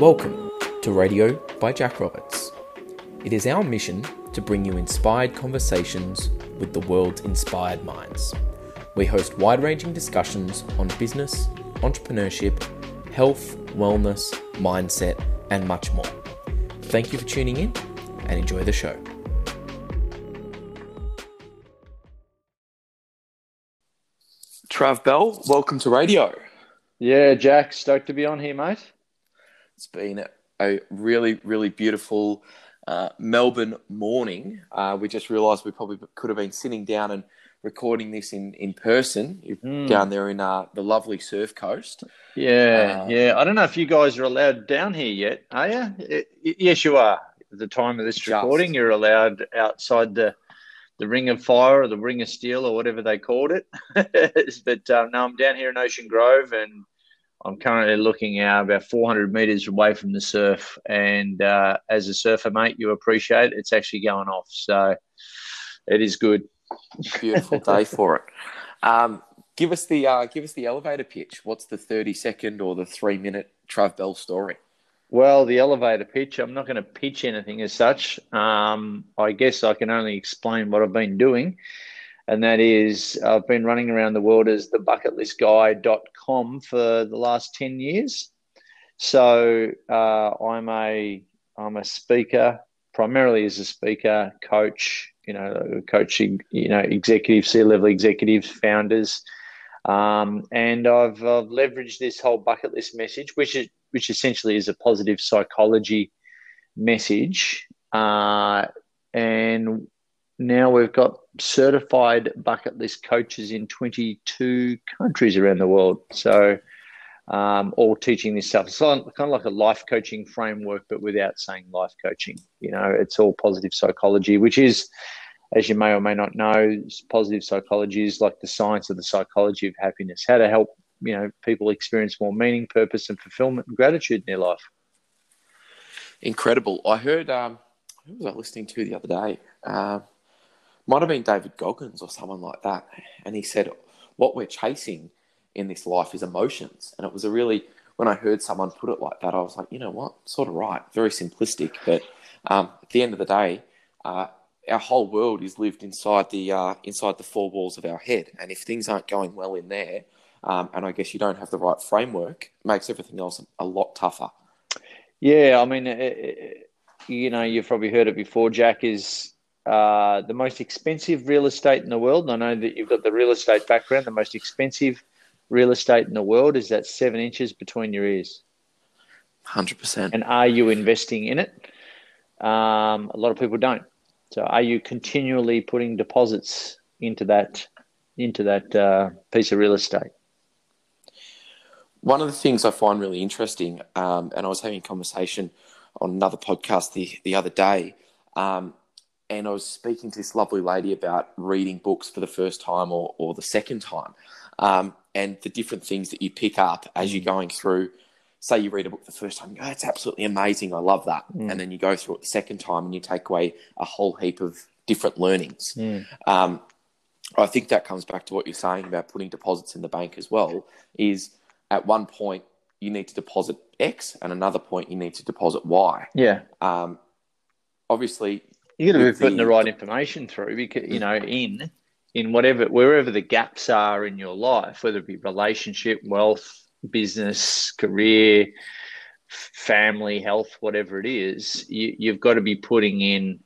Welcome to Radio by Jack Roberts. It is our mission to bring you inspired conversations with the world's inspired minds. We host wide ranging discussions on business, entrepreneurship, health, wellness, mindset, and much more. Thank you for tuning in and enjoy the show. Trav Bell, welcome to radio. Yeah, Jack, stoked to be on here, mate. It's been a really, really beautiful uh, Melbourne morning. Uh, we just realised we probably could have been sitting down and recording this in, in person mm. down there in uh, the lovely Surf Coast. Yeah, uh, yeah. I don't know if you guys are allowed down here yet, are you? It, yes, you are. At the time of this just. recording, you're allowed outside the the Ring of Fire or the Ring of Steel or whatever they called it. but um, no, I'm down here in Ocean Grove and I'm currently looking out about 400 meters away from the surf. And uh, as a surfer, mate, you appreciate it. it's actually going off. So it is good. Beautiful day for it. Um, give us the uh, give us the elevator pitch. What's the 30 second or the three minute Trav Bell story? Well, the elevator pitch, I'm not going to pitch anything as such. Um, I guess I can only explain what I've been doing. And that is, I've been running around the world as the bucketlistguy.com for the last 10 years. So uh, I'm a I'm a speaker, primarily as a speaker, coach, you know, coaching, you know, executives, C-level executives, founders, um, and I've, I've leveraged this whole bucket list message, which is which essentially is a positive psychology message. Uh, and now we've got certified bucket list coaches in 22 countries around the world. So, um, all teaching this stuff. It's kind of like a life coaching framework, but without saying life coaching. You know, it's all positive psychology, which is, as you may or may not know, positive psychology is like the science of the psychology of happiness, how to help you know people experience more meaning, purpose, and fulfillment and gratitude in their life. Incredible. I heard. Um, who was I listening to the other day? Uh, might have been David Goggins or someone like that, and he said, "What we're chasing in this life is emotions." And it was a really when I heard someone put it like that, I was like, you know what, sort of right. Very simplistic, but um, at the end of the day, uh, our whole world is lived inside the uh, inside the four walls of our head, and if things aren't going well in there, um, and I guess you don't have the right framework, makes everything else a lot tougher. Yeah, I mean, it, it, you know, you've probably heard it before. Jack is uh, the most expensive real estate in the world. And I know that you've got the real estate background. The most expensive real estate in the world is that seven inches between your ears. Hundred percent. And are you investing in it? Um, a lot of people don't. So, are you continually putting deposits into that into that uh, piece of real estate? One of the things I find really interesting, um, and I was having a conversation on another podcast the, the other day, um, and I was speaking to this lovely lady about reading books for the first time or, or the second time, um, and the different things that you pick up as you're going through. Say you read a book the first time, you go, "It's absolutely amazing, I love that," mm. and then you go through it the second time and you take away a whole heap of different learnings. Mm. Um, I think that comes back to what you're saying about putting deposits in the bank as well. Is at one point you need to deposit X, and another point you need to deposit Y. Yeah. Um, obviously, you got to be putting the, the right information through because you know in in whatever wherever the gaps are in your life, whether it be relationship, wealth, business, career, family, health, whatever it is, you, you've got to be putting in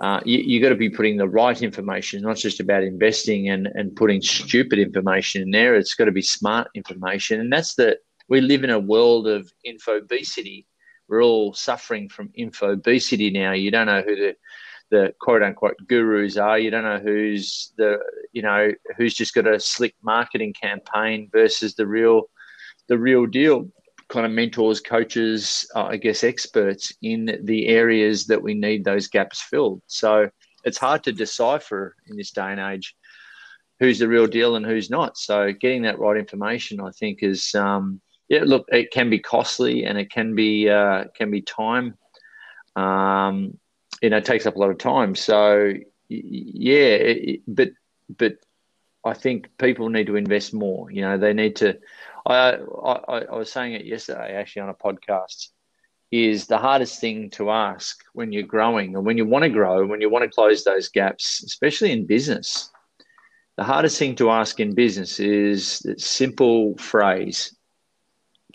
uh, you, you got to be putting the right information, not just about investing and, and putting stupid information in there. It's got to be smart information. And that's the, we live in a world of infobesity. We're all suffering from infobesity now. You don't know who the, the quote unquote gurus are. You don't know who's the, you know, who's just got a slick marketing campaign versus the real, the real deal kind of mentors, coaches, uh, I guess experts in the areas that we need those gaps filled. So it's hard to decipher in this day and age who's the real deal and who's not. So getting that right information, I think, is um, yeah. Look, it can be costly and it can be uh, can be time. Um, you know, it takes up a lot of time. So yeah, it, but but I think people need to invest more. You know, they need to I, I, I was saying it yesterday actually on a podcast. is the hardest thing to ask when you're growing and when you want to grow, when you want to close those gaps, especially in business. The hardest thing to ask in business is that simple phrase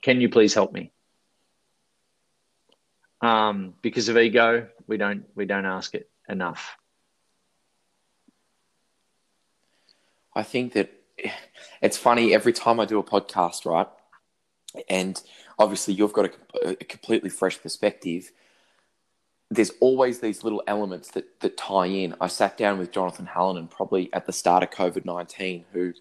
Can you please help me? Um, because of ego, we don't we don't ask it enough. I think that it's funny every time I do a podcast, right? And obviously, you've got a, a completely fresh perspective. There's always these little elements that, that tie in. I sat down with Jonathan Hallinan probably at the start of COVID 19, who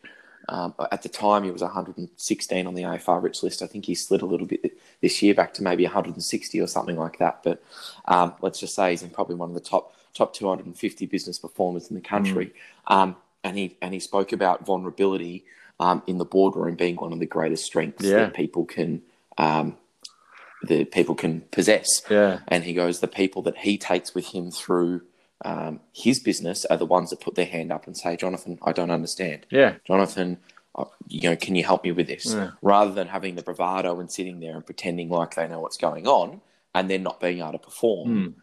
um, at the time he was 116 on the AFR Rich list. I think he slid a little bit this year back to maybe 160 or something like that. But um, let's just say he's in probably one of the top top 250 business performers in the country. Mm. Um, and he and he spoke about vulnerability um, in the boardroom being one of the greatest strengths yeah. that people can um, the people can possess. Yeah. And he goes, the people that he takes with him through um, his business are the ones that put their hand up and say, Jonathan, I don't understand. Yeah. Jonathan, uh, you know, can you help me with this? Yeah. Rather than having the bravado and sitting there and pretending like they know what's going on and then not being able to perform. Mm.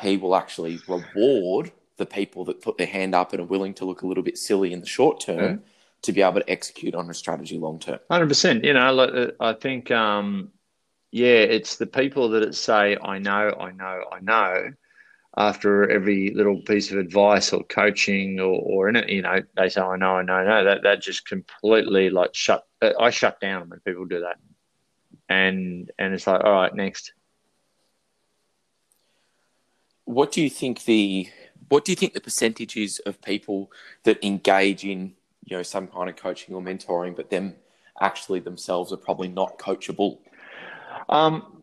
He will actually reward the people that put their hand up and are willing to look a little bit silly in the short term to be able to execute on a strategy long term. Hundred percent. You know, uh, I think, um, yeah, it's the people that say, "I know, I know, I know." After every little piece of advice or coaching or, or in it, you know, they say, "I know, I know, I know." That that just completely like shut. I shut down when people do that, and and it's like, all right, next. What do you think the what do you think the percentage is of people that engage in you know some kind of coaching or mentoring, but them actually themselves are probably not coachable? Um,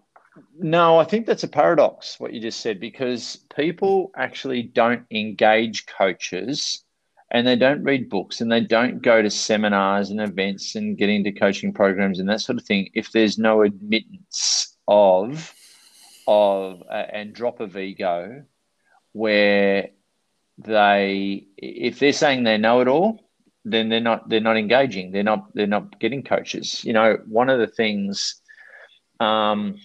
no, I think that's a paradox what you just said because people actually don't engage coaches and they don't read books and they don't go to seminars and events and get into coaching programs and that sort of thing if there's no admittance of of uh, and drop of ego where they if they're saying they know it all then they're not they're not engaging. They're not they're not getting coaches. You know one of the things um,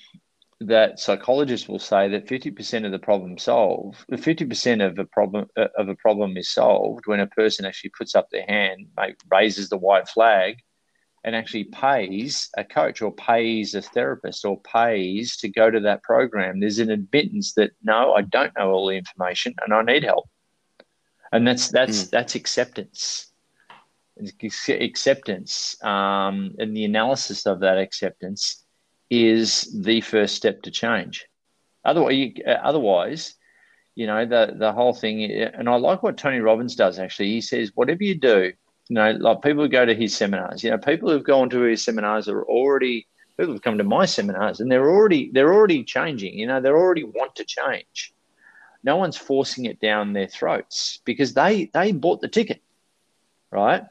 that psychologists will say that 50% of the problem solved 50% of a problem uh, of a problem is solved when a person actually puts up their hand raises the white flag and actually pays a coach or pays a therapist or pays to go to that program, there's an admittance that no, I don't know all the information and I need help. And that's that's mm. that's acceptance. Acceptance um, and the analysis of that acceptance is the first step to change. Otherwise, you, uh, otherwise, you know the the whole thing. Uh, and I like what Tony Robbins does. Actually, he says, whatever you do, you know, like people who go to his seminars, you know, people who've gone to his seminars are already people have come to my seminars and they're already they're already changing. You know, they already want to change. No one's forcing it down their throats because they they bought the ticket, right?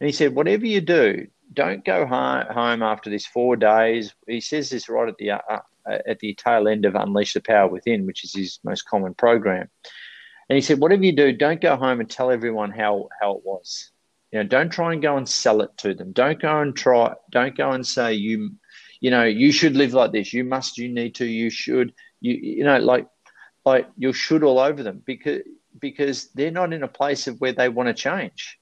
And he said, whatever you do, don't go home after this four days. He says this right at the uh, uh, at the tail end of Unleash the Power Within, which is his most common program. And he said, whatever you do, don't go home and tell everyone how how it was you know, don't try and go and sell it to them. Don't go and try. Don't go and say you, you know, you should live like this. You must. You need to. You should. You you know, like like you should all over them because because they're not in a place of where they want to change.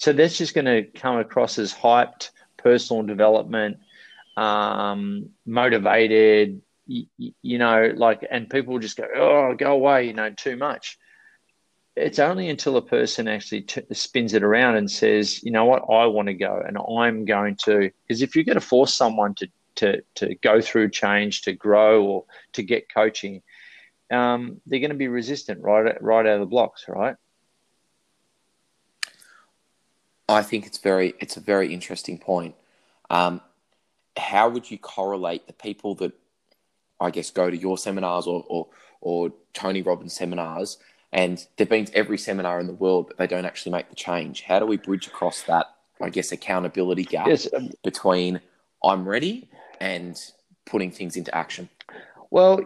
So that's just going to come across as hyped personal development, um, motivated. You, you know, like, and people just go, oh, go away. You know, too much it's only until a person actually t- spins it around and says, you know what, I want to go and I'm going to, because if you're going to force someone to, to, to go through change, to grow or to get coaching, um, they're going to be resistant right, right out of the blocks, right? I think it's very, it's a very interesting point. Um, how would you correlate the people that I guess go to your seminars or, or, or Tony Robbins seminars and they've been to every seminar in the world, but they don't actually make the change. How do we bridge across that, I guess, accountability gap yes. Um, between I'm ready and putting things into action? Well,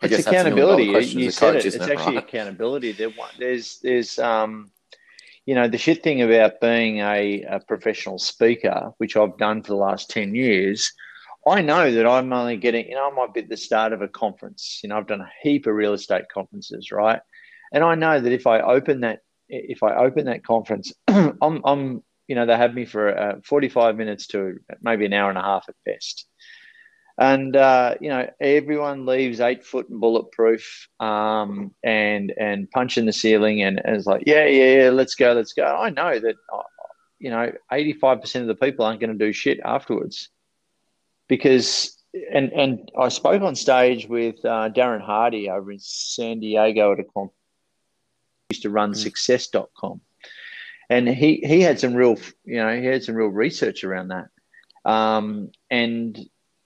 it's accountability. You said coach, it. It's it, actually right? accountability. There's, there's, um, you know, the shit thing about being a, a professional speaker, which I've done for the last 10 years, I know that I'm only getting, you know, I might be at the start of a conference. You know, I've done a heap of real estate conferences, right? And I know that if I open that, if I open that conference, I'm, I'm, you know, they have me for uh, 45 minutes to maybe an hour and a half at best. And uh, you know, everyone leaves eight foot and bulletproof, um, and and punching the ceiling, and, and it's like, yeah, yeah, yeah, let's go, let's go. I know that, uh, you know, 85% of the people aren't going to do shit afterwards because and and I spoke on stage with uh, Darren Hardy over in San Diego at a comp Used to run mm. success.com. And he he had some real you know he had some real research around that. Um, and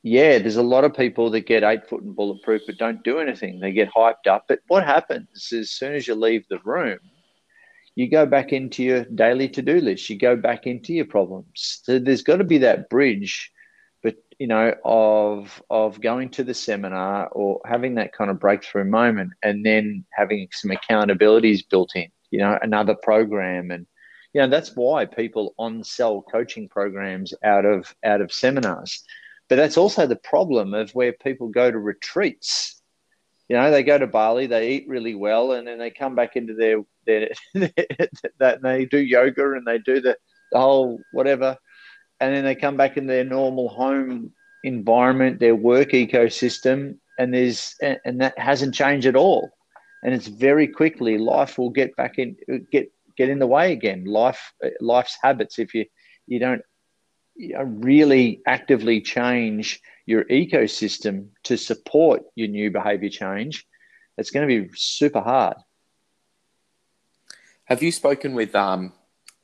yeah, there's a lot of people that get eight foot and bulletproof but don't do anything. They get hyped up. But what happens as soon as you leave the room, you go back into your daily to do list. You go back into your problems. So there's got to be that bridge But you know, of of going to the seminar or having that kind of breakthrough moment, and then having some accountabilities built in. You know, another program, and you know that's why people on sell coaching programs out of out of seminars. But that's also the problem of where people go to retreats. You know, they go to Bali, they eat really well, and then they come back into their their that they do yoga and they do the, the whole whatever and then they come back in their normal home environment, their work ecosystem, and there's and that hasn't changed at all. And it's very quickly life will get back in get get in the way again. Life life's habits if you you don't really actively change your ecosystem to support your new behavior change, it's going to be super hard. Have you spoken with um,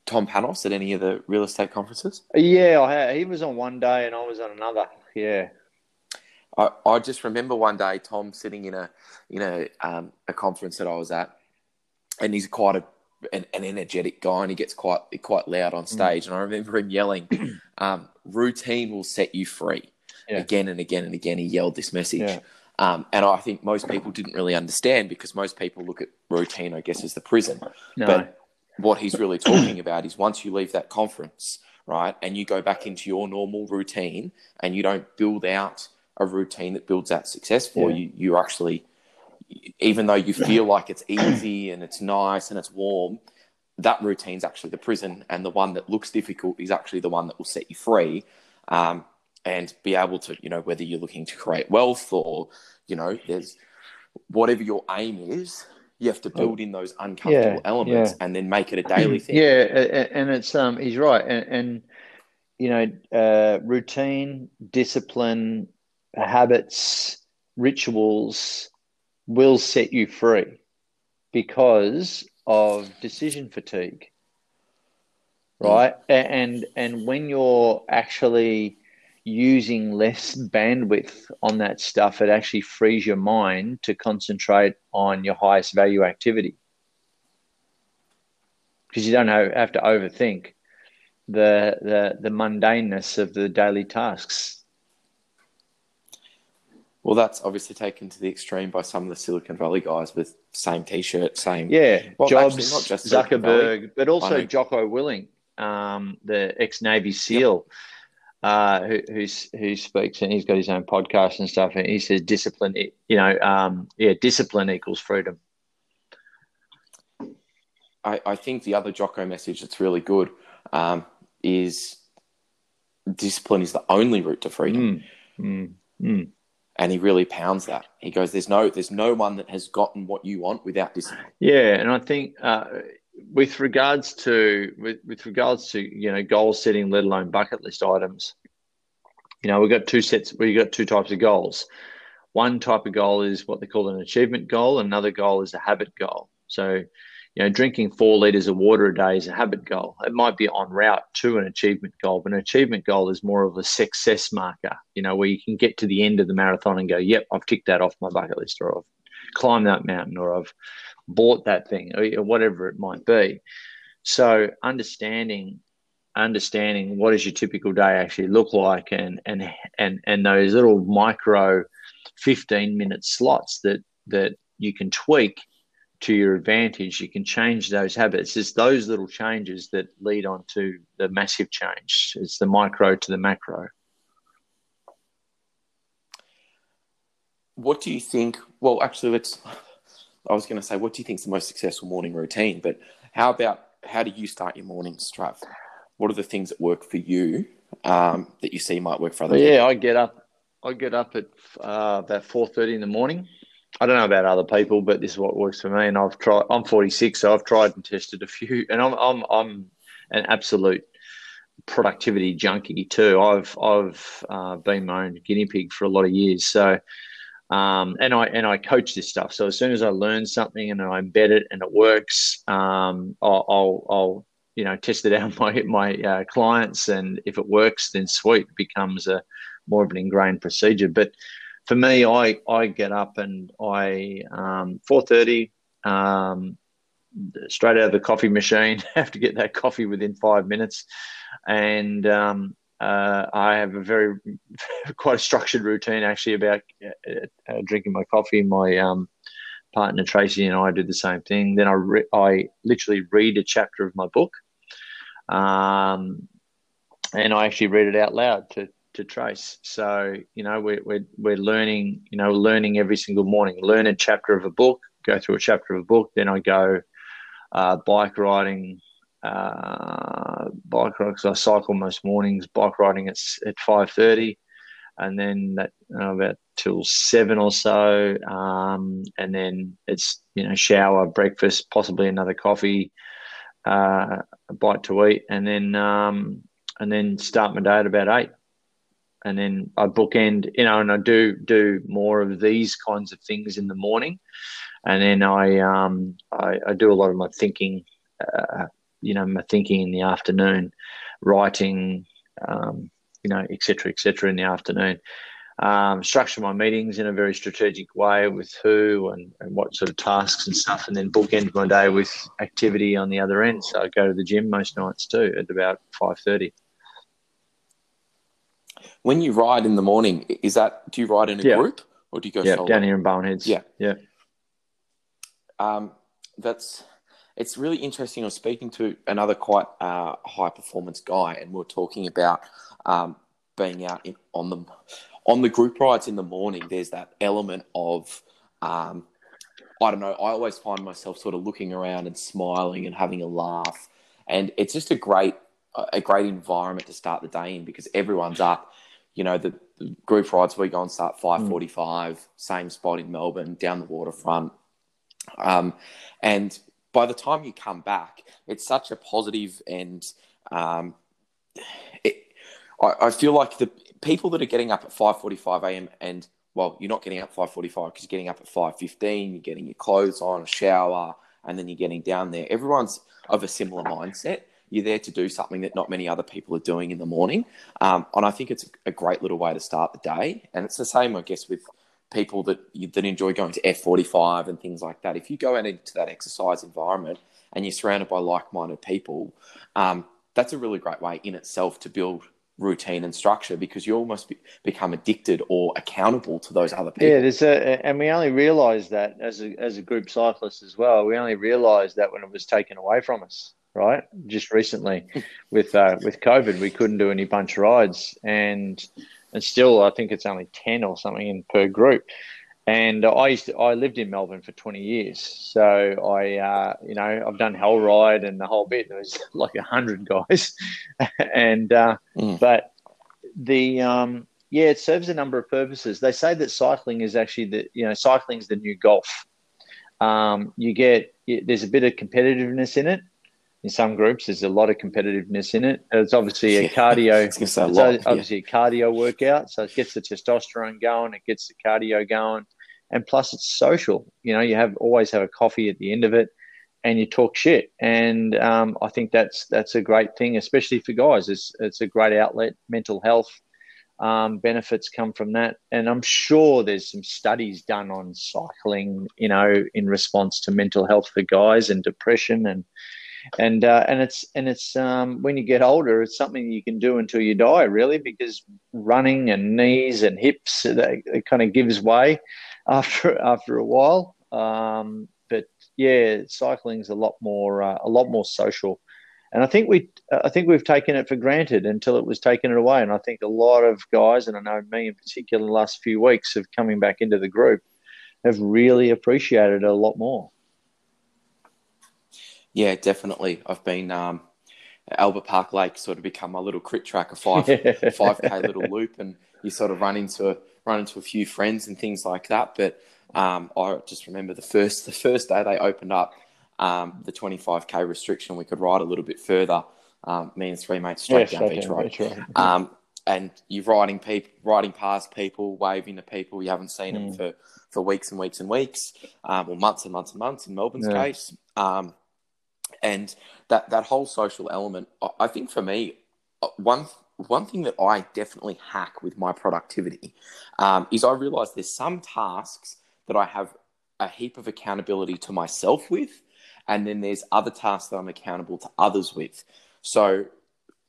Tom Panos at any of the real estate conferences? Yeah, I, he was on one day and I was on another. Yeah. I, I just remember one day Tom sitting in a in a um, a conference that I was at, and he's quite a an, an, energetic guy, and he gets quite quite loud on mm. stage. Mm. And I remember him yelling, um, "Routine will set you free." Yeah. Again and again and again, he yelled this message. Yeah. Um, and I think most people didn't really understand because most people look at routine, I guess, as the prison. No. But what he's really talking about is once you leave that conference, right, and you go back into your normal routine and you don't build out a routine that builds that success for yeah. you, you actually, even though you feel like it's easy and it's nice and it's warm, that routine's actually the prison, and the one that looks difficult is actually the one that will set you free. Um, and be able to, you know, whether you're looking to create wealth or, you know, there's whatever your aim is, you have to build in those uncomfortable yeah, elements yeah. and then make it a daily thing. Yeah, and it's um, he's right, and, and you know, uh, routine, discipline, habits, rituals will set you free because of decision fatigue, right? Mm. And and when you're actually using less bandwidth on that stuff, it actually frees your mind to concentrate on your highest value activity. Because you don't have to overthink the, the, the mundaneness of the daily tasks. Well, that's obviously taken to the extreme by some of the Silicon Valley guys with same T-shirt, same yeah, well, Jobs, actually, not just Zuckerberg, but also Jocko Willink, um, the ex-Navy SEAL. Yep uh, who, who's, who speaks and he's got his own podcast and stuff. And he says discipline, you know, um, yeah, discipline equals freedom. I, I think the other Jocko message that's really good um, is discipline is the only route to freedom. Mm, mm, mm. And he really pounds that. He goes, "There's no, there's no one that has gotten what you want without discipline." Yeah, and I think uh, with regards to with, with regards to you know goal setting, let alone bucket list items, you know we've got two sets. We've got two types of goals. One type of goal is what they call an achievement goal. Another goal is a habit goal. So, you know, drinking four liters of water a day is a habit goal. It might be on route to an achievement goal, but an achievement goal is more of a success marker. You know, where you can get to the end of the marathon and go, "Yep, I've ticked that off my bucket list," or "I've climbed that mountain," or "I've bought that thing or whatever it might be. So understanding understanding what does your typical day actually look like and and and and those little micro 15 minute slots that that you can tweak to your advantage you can change those habits it's those little changes that lead on to the massive change it's the micro to the macro what do you think? Well, actually, let's. I was going to say, what do you think is the most successful morning routine? But how about how do you start your mornings, Trav? What are the things that work for you um, that you see might work for other well, people? Yeah, I get up. I get up at uh, about four thirty in the morning. I don't know about other people, but this is what works for me. And I've tried. I'm 46, so I've tried and tested a few, and I'm I'm I'm an absolute productivity junkie too. I've I've uh, been my own guinea pig for a lot of years. So, um, and I and I coach this stuff. So as soon as I learn something and I embed it and it works, um, I'll, I'll, I'll you know test it out my my uh, clients, and if it works, then sweet, becomes a more of an ingrained procedure. But for me, I I get up and I um, four thirty. Um, straight out of the coffee machine. have to get that coffee within five minutes, and um, uh, I have a very quite a structured routine actually about uh, uh, drinking my coffee. My um, partner Tracy and I do the same thing. Then I re- I literally read a chapter of my book, um, and I actually read it out loud to to Trace. So you know we're we're we're learning you know learning every single morning. Learn a chapter of a book. Go through a chapter of a book. Then I go uh, bike riding, uh, bike because I cycle most mornings. Bike riding at at five thirty, and then that uh, about till seven or so, um, and then it's you know shower, breakfast, possibly another coffee, uh, a bite to eat, and then um, and then start my day at about eight. And then I bookend, you know, and I do do more of these kinds of things in the morning, and then I um, I, I, do a lot of my thinking, uh, you know, my thinking in the afternoon, writing, um, you know, etc. etc. in the afternoon. Um, structure my meetings in a very strategic way with who and, and what sort of tasks and stuff, and then bookend my day with activity on the other end. So I go to the gym most nights too at about five thirty. When you ride in the morning, is that do you ride in a yeah. group or do you go yeah, solo? down here in Boneheads. Yeah, yeah um, that's it's really interesting. I was speaking to another quite uh, high performance guy, and we are talking about um, being out in, on the on the group rides in the morning. There's that element of um, I don't know. I always find myself sort of looking around and smiling and having a laugh, and it's just a great a great environment to start the day in because everyone's up. You know, the, the group rides we go and start five forty five, mm. same spot in Melbourne, down the waterfront um, and by the time you come back, it's such a positive and um, it, I, I, feel like the people that are getting up at 5.45 a.m. and well, you're not getting up 5.45 because you're getting up at 5.15, you're getting your clothes on, a shower, and then you're getting down there. Everyone's of a similar mindset. You're there to do something that not many other people are doing in the morning. Um, and I think it's a great little way to start the day. And it's the same, I guess, with – people that that enjoy going to F45 and things like that. If you go out into that exercise environment and you're surrounded by like-minded people, um, that's a really great way in itself to build routine and structure because you almost be, become addicted or accountable to those other people. Yeah, there's a, and we only realised that as a as a group cyclist as well. We only realised that when it was taken away from us, right? Just recently, with uh, with COVID, we couldn't do any bunch rides, and and still I think it's only ten or something in per group. And I used to, I lived in Melbourne for 20 years, so I uh, you know I've done Hell Ride and the whole bit. There was like a hundred guys, and uh, mm. but the um, yeah, it serves a number of purposes. They say that cycling is actually the you know cycling is the new golf. Um, you get there's a bit of competitiveness in it, in some groups. There's a lot of competitiveness in it. It's obviously a cardio. it's a lot, obviously yeah. a cardio workout, so it gets the testosterone going, it gets the cardio going, and plus it's social. You know, you have always have a coffee at the end of it, and you talk shit. And um, I think that's that's a great thing, especially for guys. It's it's a great outlet. Mental health um, benefits come from that, and I'm sure there's some studies done on cycling. You know, in response to mental health for guys and depression and and uh, and it's and it's um, when you get older, it's something you can do until you die, really, because running and knees and hips they, it kind of gives way after after a while. Um, but yeah, cycling's a lot more uh, a lot more social, And I think we, I think we've taken it for granted until it was taken it away. And I think a lot of guys, and I know me in particular, the last few weeks of coming back into the group, have really appreciated it a lot more. Yeah, definitely. I've been um, Albert Park Lake sort of become my little crit track, a five five k little loop, and you sort of run into run into a few friends and things like that. But um, I just remember the first the first day they opened up um, the twenty five k restriction, we could ride a little bit further. Um, me and three mates straight down Beach Road. Um, and you're riding people, riding past people, waving to people you haven't seen mm. them for, for weeks and weeks and weeks, um, or months and months and months. In Melbourne's yeah. case, um, and that that whole social element. I think for me, uh, one one thing that I definitely hack with my productivity um, is I realize there's some tasks that I have a heap of accountability to myself with, and then there's other tasks that I'm accountable to others with. So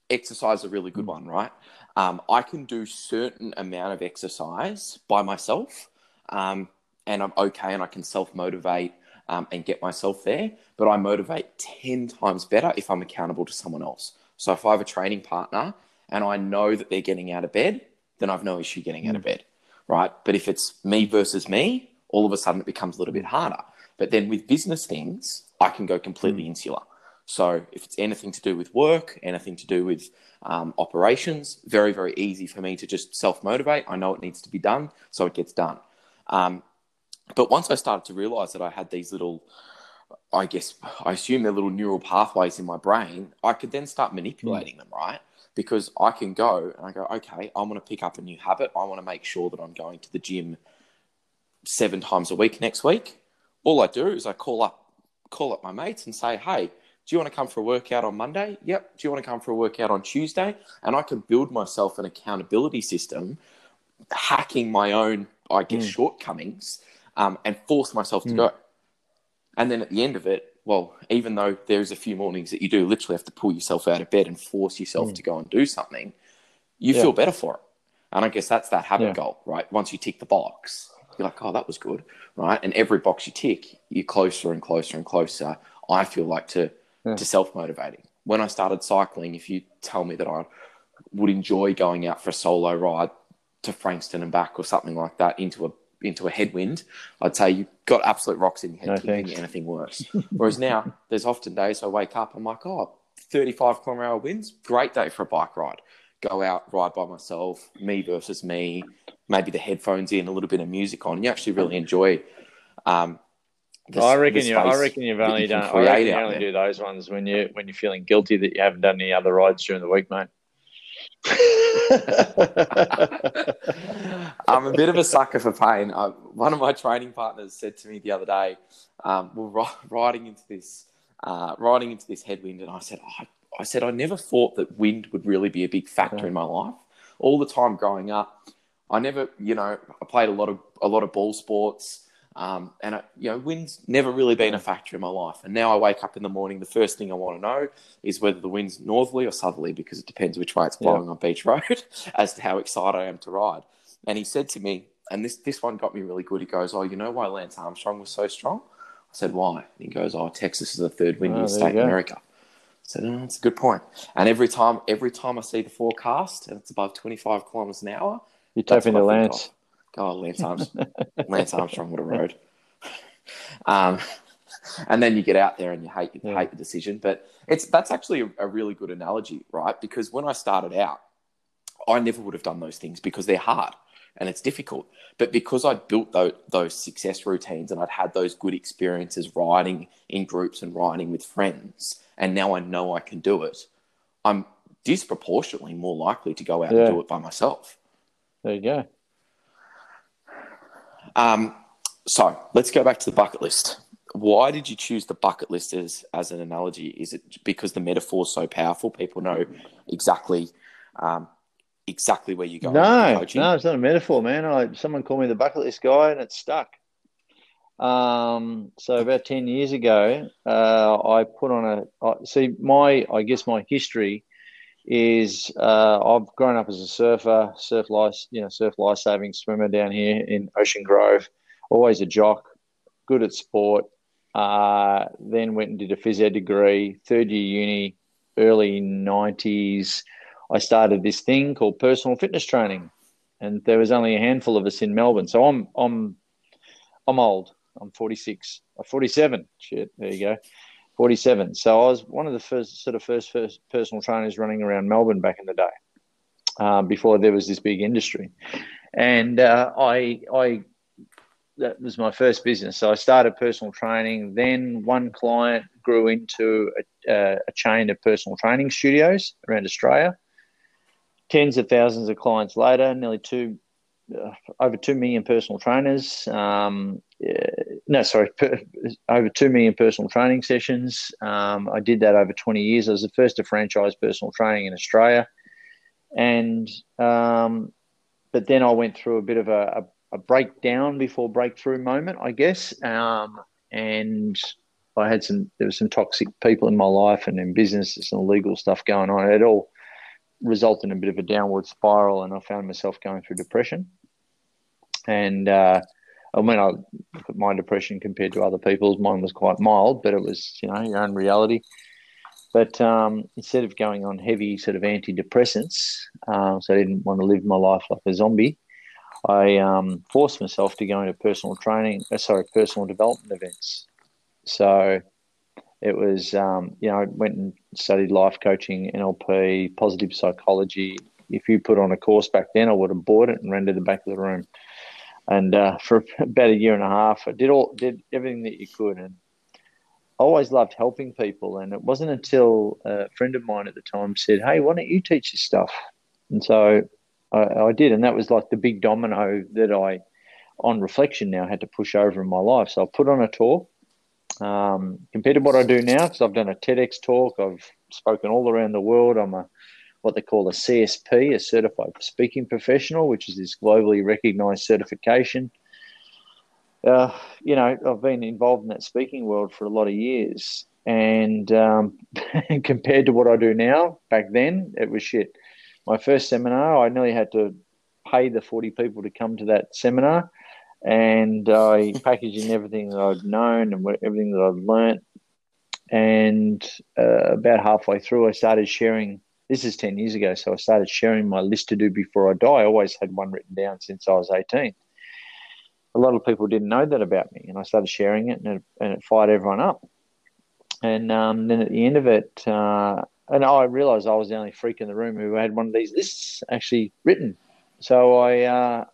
exercise is a really good mm. one, right? Um, I can do certain amount of exercise by myself, um, and I'm okay, and I can self motivate um, and get myself there. But I motivate 10 times better if I'm accountable to someone else. So if I have a training partner and I know that they're getting out of bed, then I've no issue getting out of mm. bed, right? But if it's me versus me, all of a sudden it becomes a little bit harder. But then with business things, I can go completely mm. insular. So if it's anything to do with work, anything to do with um, operations, very, very easy for me to just self motivate. I know it needs to be done, so it gets done. Um, but once I started to realize that I had these little, I guess, I assume they're little neural pathways in my brain, I could then start manipulating mm. them, right? Because I can go and I go, okay, I want to pick up a new habit. I want to make sure that I'm going to the gym seven times a week next week. All I do is I call up call up my mates and say, hey, do you want to come for a workout on Monday? Yep. Do you want to come for a workout on Tuesday? And I can build myself an accountability system, hacking my own, I guess, mm. shortcomings um, and force myself to mm. go. And then at the end of it, well, even though there's a few mornings that you do literally have to pull yourself out of bed and force yourself mm. to go and do something, you yeah. feel better for it. And I guess that's that habit yeah. goal, right? Once you tick the box, you're like, oh, that was good, right? And every box you tick, you're closer and closer and closer. I feel like to yeah. to self motivating. When I started cycling, if you tell me that I would enjoy going out for a solo ride to Frankston and back or something like that into a into a headwind, I'd say you've got absolute rocks in your head no, anything worse. Whereas now, there's often days I wake up, I'm like, oh, 35 kilometer hour winds, great day for a bike ride. Go out, ride by myself, me versus me, maybe the headphones in, a little bit of music on. You actually really enjoy. Um, I reckon you. I reckon you've only done. I reckon you only there. do those ones when you when you're feeling guilty that you haven't done any other rides during the week, mate. I'm a bit of a sucker for pain. I, one of my training partners said to me the other day, um, "We're riding into this, uh, riding into this headwind," and I said, oh, "I said I never thought that wind would really be a big factor yeah. in my life. All the time growing up, I never, you know, I played a lot of a lot of ball sports." Um, and, I, you know, wind's never really been a factor in my life. And now I wake up in the morning, the first thing I want to know is whether the wind's northerly or southerly because it depends which way it's blowing yeah. on Beach Road as to how excited I am to ride. And he said to me, and this, this one got me really good. He goes, Oh, you know why Lance Armstrong was so strong? I said, Why? And he goes, Oh, Texas is the third windiest oh, state in America. I said, oh, that's a good point. And every time, every time I see the forecast and it's above 25 kilometers an hour, you tap into Lance. God, Lance Armstrong, Lance Armstrong would have rode. Um, and then you get out there and you hate you yeah. hate the decision. But it's that's actually a, a, really good analogy, right? Because when I started out, I never would have done those things because they're hard and it's difficult. But because I'd built those, those success routines and I'd had those good experiences riding in groups and riding with friends, and now I know I can do it, I'm disproportionately more likely to go out yeah. and do it by myself. There you go. Um, so let's go back to the bucket list. Why did you choose the bucket list as, as an analogy? Is it because the metaphor is so powerful? People know exactly um, exactly where you're going. No, no, it's not a metaphor, man. I, someone called me the bucket list guy, and it stuck. Um, so about ten years ago, uh, I put on a see my I guess my history is uh, I've grown up as a surfer, surf life, you know, surf life saving swimmer down here in Ocean Grove. Always a jock, good at sport. Uh, then went and did a phys ed degree, third year uni, early 90s, I started this thing called personal fitness training. And there was only a handful of us in Melbourne. So I'm I'm I'm old. I'm 46. I'm 47. Shit, there you go. 47. So I was one of the first sort of first, first personal trainers running around Melbourne back in the day, uh, before there was this big industry. And uh, I I that was my first business. So I started personal training. Then one client grew into a, a chain of personal training studios around Australia. Tens of thousands of clients later, nearly two, uh, over two million personal trainers. Um, no, sorry, per, over two million personal training sessions. Um, I did that over twenty years. I was the first to franchise personal training in Australia, and um, but then I went through a bit of a, a a breakdown before breakthrough moment, I guess. Um, and I had some, there was some toxic people in my life and in business, some legal stuff going on. It all resulted in a bit of a downward spiral, and I found myself going through depression. And uh, I mean, I look at my depression compared to other people's, mine was quite mild, but it was, you know, your own reality. But um, instead of going on heavy sort of antidepressants, uh, so I didn't want to live my life like a zombie, I um, forced myself to go into personal training, uh, sorry, personal development events. So it was, um, you know, I went and studied life coaching, NLP, positive psychology. If you put on a course back then, I would have bought it and ran to the back of the room. And uh, for about a year and a half, I did all did everything that you could, and I always loved helping people. And it wasn't until a friend of mine at the time said, "Hey, why don't you teach this stuff?" And so I, I did, and that was like the big domino that I, on reflection now, had to push over in my life. So I put on a talk. Um, compared to what I do now, because I've done a TEDx talk, I've spoken all around the world. I'm a what they call a CSP, a Certified Speaking Professional, which is this globally recognized certification. Uh, you know, I've been involved in that speaking world for a lot of years. And um, compared to what I do now, back then, it was shit my first seminar, I nearly had to pay the 40 people to come to that seminar. And I packaged in everything that I'd known and everything that I'd learnt. And uh, about halfway through, I started sharing. This is 10 years ago. So I started sharing my list to do before I die. I always had one written down since I was 18. A lot of people didn't know that about me. And I started sharing it, and it, and it fired everyone up. And um, then at the end of it, uh, and I realised I was the only freak in the room who had one of these lists actually written. So I, uh,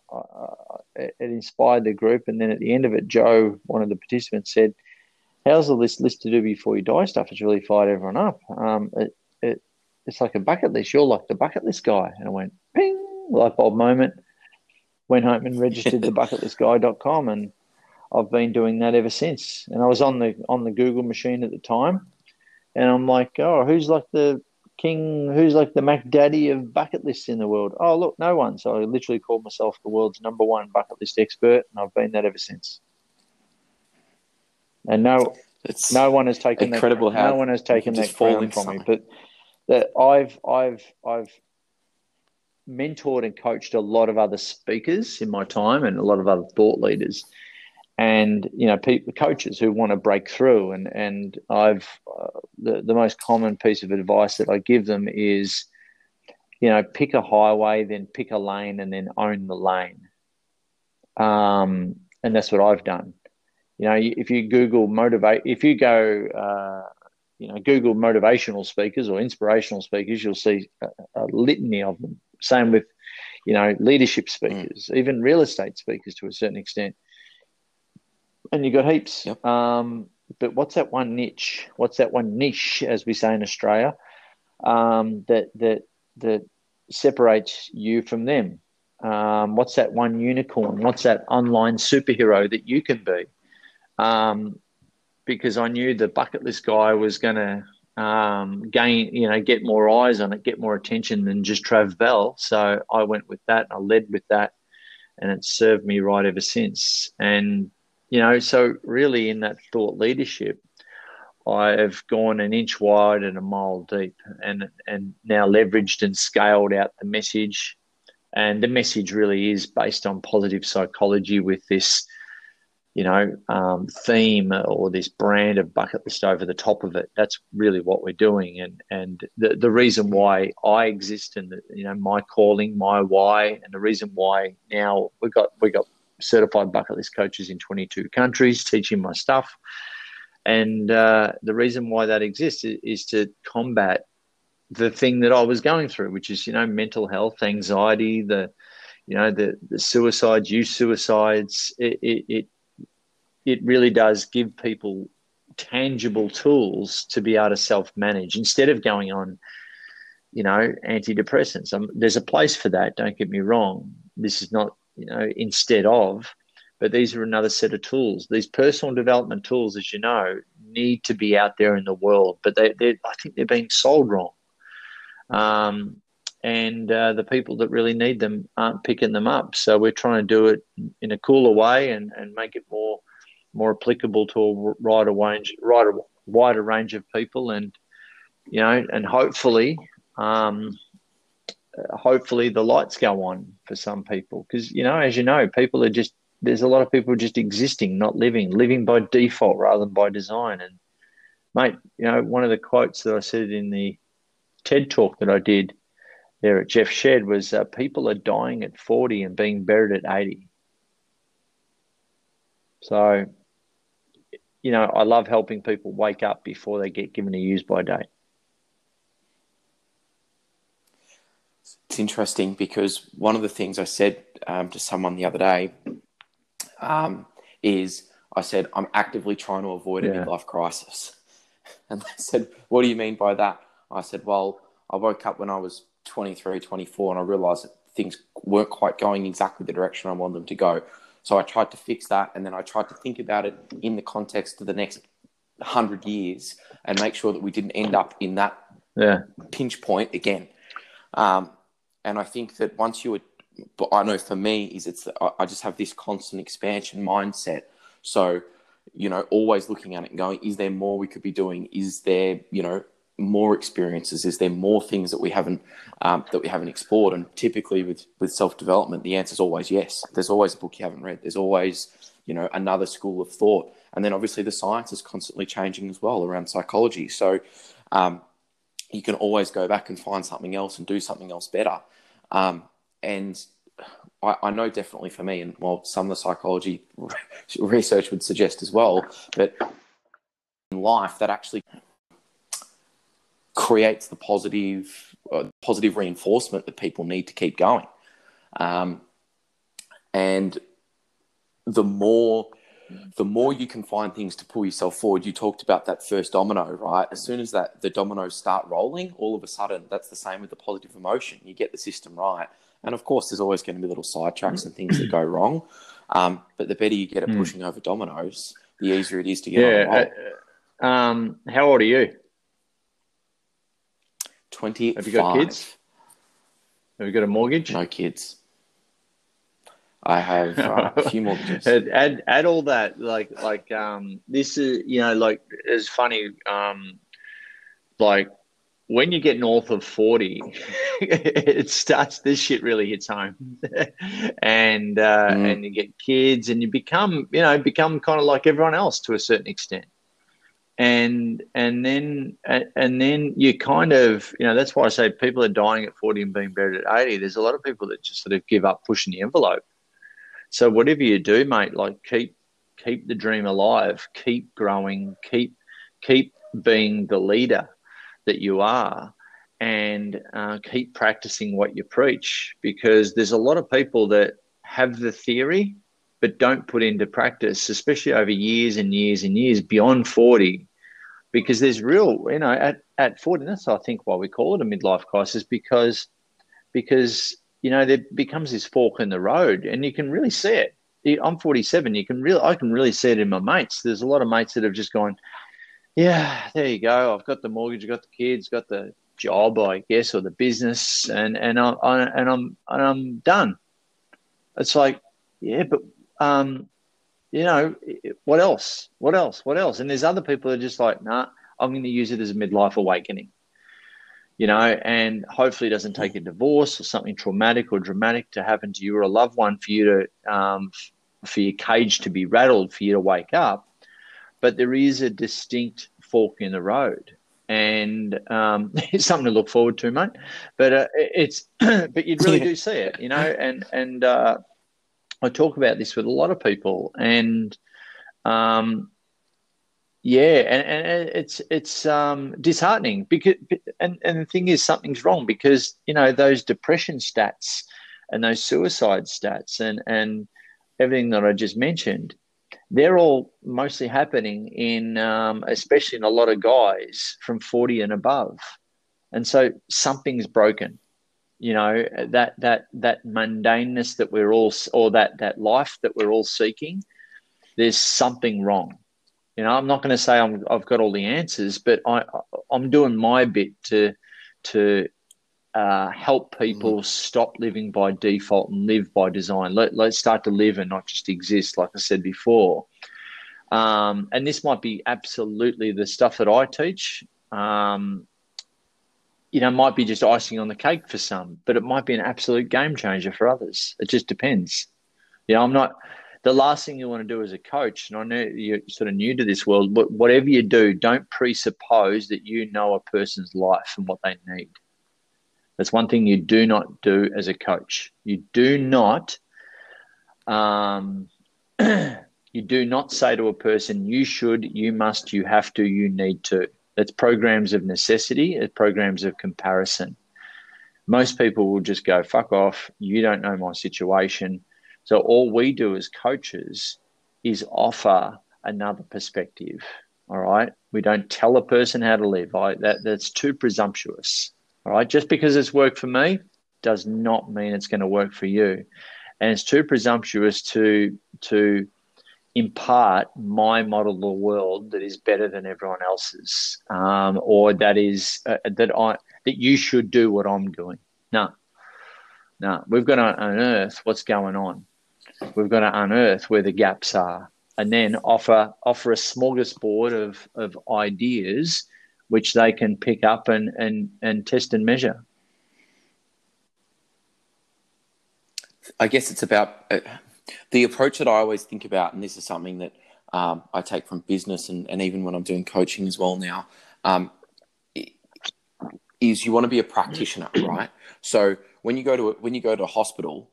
it inspired the group, and then at the end of it, Joe, one of the participants, said, "How's the list list to do before you die stuff? It's really fired everyone up. Um, it, it's like a bucket list. You're like the bucket list guy." And I went, "Ping!" Light bulb moment. Went home and registered the bucketlistguy.com, and I've been doing that ever since. And I was on the on the Google machine at the time and I'm like, oh, who's like the king? Who's like the Mac Daddy of bucket lists in the world? Oh, look, no one. So I literally called myself the world's number one bucket list expert, and I've been that ever since. And no, it's no one has taken incredible. That, no one has taken that crown from me. But that I've I've I've mentored and coached a lot of other speakers in my time, and a lot of other thought leaders. And you know people coaches who want to break through. And and i've uh, the, the most common piece of advice that i give them is you know pick a highway then pick a lane and then own the lane. Um, and that's what i've done. You know if you google motivate if you go uh, you know google motivational speakers or inspirational speakers you'll see a, a litany of them same with you know leadership speakers mm. even real estate speakers to a certain extent and you've got heaps. Yep. Um, but what's that one niche? What's that one niche, as we say in Australia, um, that that that separates you from them? Um, what's that one unicorn? What's that online superhero that you can be? Um, because I knew the bucket list guy was going to um, gain, you know, get more eyes on it, get more attention than just Trav Bell. So I went with that. I led with that, and it served me right ever since. And you know, so really in that thought leadership, I have gone an inch wide and a mile deep, and and now leveraged and scaled out the message, and the message really is based on positive psychology with this, you know, um, theme or this brand of bucket list over the top of it. That's really what we're doing, and and the the reason why I exist and the, you know my calling, my why, and the reason why now we got we got certified bucket list coaches in 22 countries teaching my stuff, and uh, the reason why that exists is, is to combat the thing that I was going through, which is you know mental health, anxiety, the you know the the suicides, youth suicides. It, it, it it really does give people tangible tools to be able to self manage instead of going on, you know, antidepressants. Um, there's a place for that. Don't get me wrong. This is not, you know, instead of, but these are another set of tools. These personal development tools, as you know, need to be out there in the world, but they, I think they're being sold wrong. Um, and uh, the people that really need them aren't picking them up. So we're trying to do it in a cooler way and, and make it more more applicable to a wider range, wider, wider range of people, and you know, and hopefully, um, hopefully the lights go on for some people because you know, as you know, people are just there's a lot of people just existing, not living, living by default rather than by design. And mate, you know, one of the quotes that I said in the TED talk that I did there at Jeff Shed was uh, people are dying at 40 and being buried at 80. So you know, I love helping people wake up before they get given a use by date. It's interesting because one of the things I said um, to someone the other day um, is I said, I'm actively trying to avoid a yeah. midlife crisis. And they said, What do you mean by that? I said, Well, I woke up when I was 23, 24, and I realized that things weren't quite going exactly the direction I wanted them to go. So I tried to fix that, and then I tried to think about it in the context of the next hundred years, and make sure that we didn't end up in that yeah. pinch point again. Um, and I think that once you, but I know for me is it's I just have this constant expansion mindset. So you know, always looking at it and going, is there more we could be doing? Is there you know more experiences? Is there more things that we haven't um, that we haven't explored? And typically with with self development, the answer is always yes. There's always a book you haven't read. There's always you know another school of thought, and then obviously the science is constantly changing as well around psychology. So um, you can always go back and find something else and do something else better. Um, and I, I, know definitely for me, and well, some of the psychology research would suggest as well, that in life that actually creates the positive uh, positive reinforcement that people need to keep going. Um, and the more the more you can find things to pull yourself forward. You talked about that first domino, right? As soon as that the dominoes start rolling, all of a sudden that's the same with the positive emotion. You get the system right, and of course, there's always going to be little sidetracks and things that go wrong. Um, but the better you get at hmm. pushing over dominoes, the easier it is to get yeah, uh, um, how old are you? 25. Have you got kids? Have you got a mortgage? No kids. I have uh, a few mortgages. add, add all that. Like, like, um, this is, you know, like, it's funny. Um, like, when you get north of 40, it starts, this shit really hits home. and, uh, mm. and you get kids and you become, you know, become kind of like everyone else to a certain extent and and then and then you kind of you know that's why I say people are dying at 40 and being buried at 80 there's a lot of people that just sort of give up pushing the envelope. So whatever you do mate like keep keep the dream alive. Keep growing. Keep keep being the leader that you are. And uh, keep practicing what you preach. Because there's a lot of people that have the theory but don't put into practice especially over years and years and years beyond 40 because there's real, you know, at, at 40, that's I think why we call it a midlife crisis because because you know there becomes this fork in the road, and you can really see it. I'm 47. You can really, I can really see it in my mates. There's a lot of mates that have just gone, yeah, there you go. I've got the mortgage, I've got the kids, got the job, I guess, or the business, and and I, I and I'm and I'm done. It's like, yeah, but um, you know, what else? What else? What else? And there's other people that are just like, nah, I'm going to use it as a midlife awakening. You know, and hopefully it doesn't take a divorce or something traumatic or dramatic to happen to you or a loved one for you to um, for your cage to be rattled for you to wake up, but there is a distinct fork in the road. And um, it's something to look forward to, mate. But uh, it's, but you really do see it, you know. And and uh, I talk about this with a lot of people, and um, yeah, and, and it's it's um, disheartening because and, and the thing is something's wrong because you know those depression stats and those suicide stats and and everything that I just mentioned, they're all mostly happening in um, especially in a lot of guys from forty and above, and so something's broken. You know that that that mundaneness that we're all or that that life that we're all seeking. There's something wrong you know, I'm not going to say I'm, I've got all the answers, but I, I'm doing my bit to to uh, help people mm. stop living by default and live by design. Let, let's start to live and not just exist, like I said before. Um, and this might be absolutely the stuff that I teach. Um, you know, might be just icing on the cake for some, but it might be an absolute game changer for others. It just depends. You know, I'm not the last thing you want to do as a coach, and I know you're sort of new to this world, but whatever you do, don't presuppose that you know a person's life and what they need. That's one thing you do not do as a coach. You do not, um, you do not say to a person, "You should, you must, you have to, you need to." That's programs of necessity. It's programs of comparison. Most people will just go, "Fuck off! You don't know my situation." So all we do as coaches is offer another perspective. All right. We don't tell a person how to live. I, that, that's too presumptuous. All right. Just because it's worked for me does not mean it's going to work for you. And it's too presumptuous to, to impart my model of the world that is better than everyone else's, um, or that is uh, that I that you should do what I'm doing. No, no, we've got to unearth what's going on. We've got to unearth where the gaps are and then offer offer a smorgasbord of, of ideas which they can pick up and, and, and test and measure. I guess it's about uh, the approach that I always think about, and this is something that um, I take from business and, and even when I'm doing coaching as well now, um, is you want to be a practitioner, right? So when you go to a, when you go to a hospital,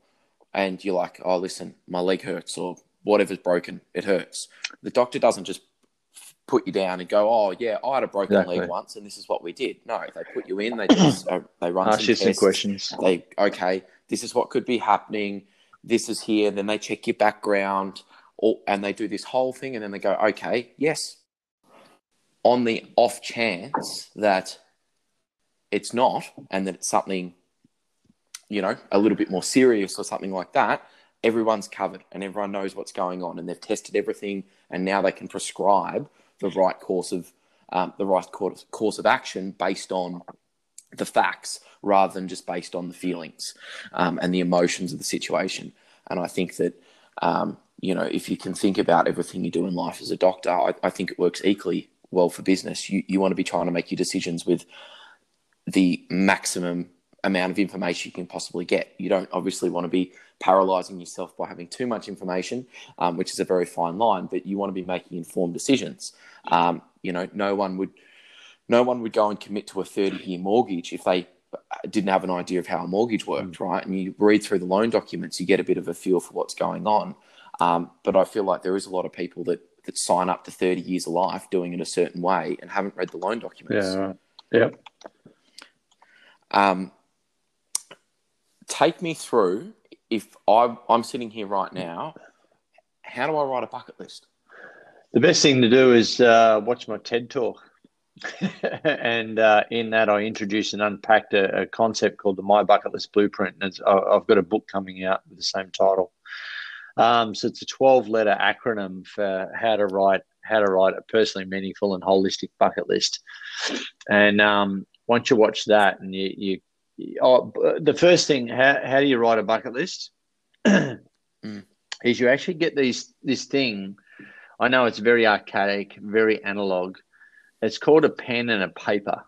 and you're like, oh, listen, my leg hurts or whatever's broken, it hurts. The doctor doesn't just put you down and go, oh yeah, I had a broken exactly. leg once, and this is what we did. No, they put you in, they just, uh, they run Ask some, tests, some questions. They okay, this is what could be happening. This is here. Then they check your background, and they do this whole thing, and then they go, okay, yes. On the off chance that it's not, and that it's something you know, a little bit more serious or something like that, everyone's covered and everyone knows what's going on and they've tested everything and now they can prescribe the right course of um, the right course, course of action based on the facts rather than just based on the feelings um, and the emotions of the situation. And I think that, um, you know, if you can think about everything you do in life as a doctor, I, I think it works equally well for business. You, you want to be trying to make your decisions with the maximum amount of information you can possibly get. You don't obviously want to be paralyzing yourself by having too much information, um, which is a very fine line. But you want to be making informed decisions. Um, you know, no one would, no one would go and commit to a thirty-year mortgage if they didn't have an idea of how a mortgage worked, mm. right? And you read through the loan documents, you get a bit of a feel for what's going on. Um, but I feel like there is a lot of people that that sign up to thirty years of life doing it a certain way and haven't read the loan documents. Yeah. Yeah. Um, take me through if I, I'm sitting here right now, how do I write a bucket list? The best thing to do is uh, watch my TED talk. And uh, in that, I introduced and unpacked a, a, concept called the My Bucket List Blueprint. And I've got a book coming out with the same title. Um, so it's a 12 letter acronym for how to write how to write a personally meaningful and holistic bucket list. And um, once you watch that and you, you oh, the first thing, how, how do you write a bucket list? mm. Is you actually get these this thing. I know it's very archaic, very analog. It's called a pen and a paper,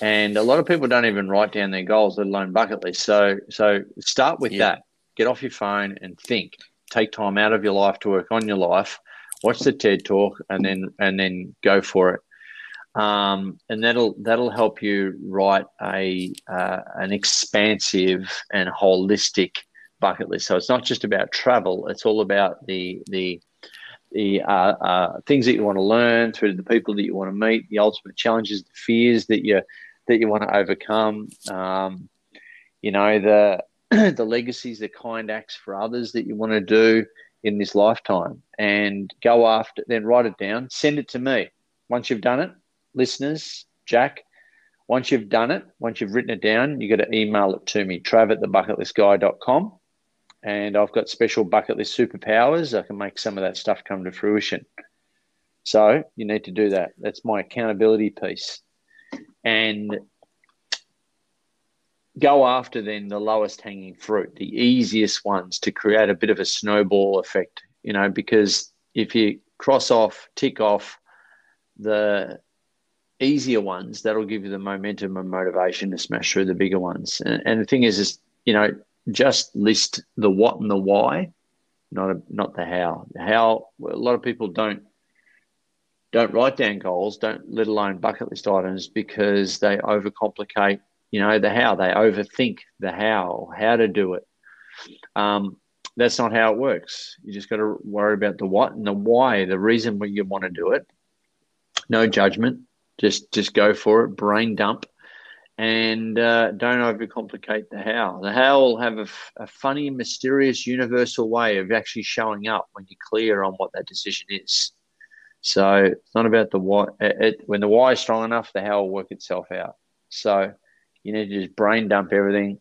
and a lot of people don't even write down their goals, let alone bucket list. So, so start with yeah. that. Get off your phone and think. take time out of your life to work on your life, watch the TED talk, and then and then go for it. Um, and that'll that'll help you write a uh, an expansive and holistic bucket list. So it's not just about travel; it's all about the the the uh, uh, things that you want to learn through the people that you want to meet, the ultimate challenges, the fears that you that you want to overcome. Um, you know the the legacies, the kind acts for others that you want to do in this lifetime, and go after. Then write it down. Send it to me. Once you've done it, listeners, Jack. Once you've done it, once you've written it down, you got to email it to me, trav at thebucketlistguy.com and I've got special bucket list superpowers. I can make some of that stuff come to fruition. So you need to do that. That's my accountability piece. And go after then the lowest hanging fruit, the easiest ones to create a bit of a snowball effect, you know, because if you cross off, tick off the easier ones, that'll give you the momentum and motivation to smash through the bigger ones. And, and the thing is, is, you know, just list the what and the why, not a, not the how. How a lot of people don't don't write down goals, don't let alone bucket list items because they overcomplicate. You know the how they overthink the how, how to do it. Um, that's not how it works. You just got to worry about the what and the why, the reason why you want to do it. No judgment. Just just go for it. Brain dump and uh, don't overcomplicate the how. The how will have a, a, funny, mysterious, universal way of actually showing up when you're clear on what that decision is. So it's not about the why. It, when the why is strong enough, the how will work itself out. So you need to just brain dump everything,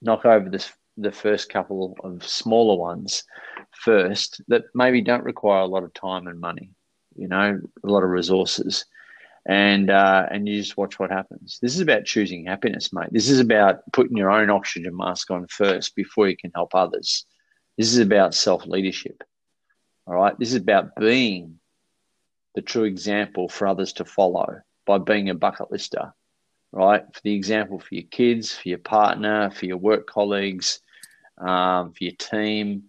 knock over this, the first couple of smaller ones first that maybe don't require a lot of time and money, you know, a lot of resources and uh, and you just watch what happens. This is about choosing happiness, mate. This is about putting your own oxygen mask on first before you can help others. This is about self leadership. All right. This is about being the true example for others to follow by being a bucket lister. Right. For the example for your kids, for your partner, for your work colleagues, um, for your team,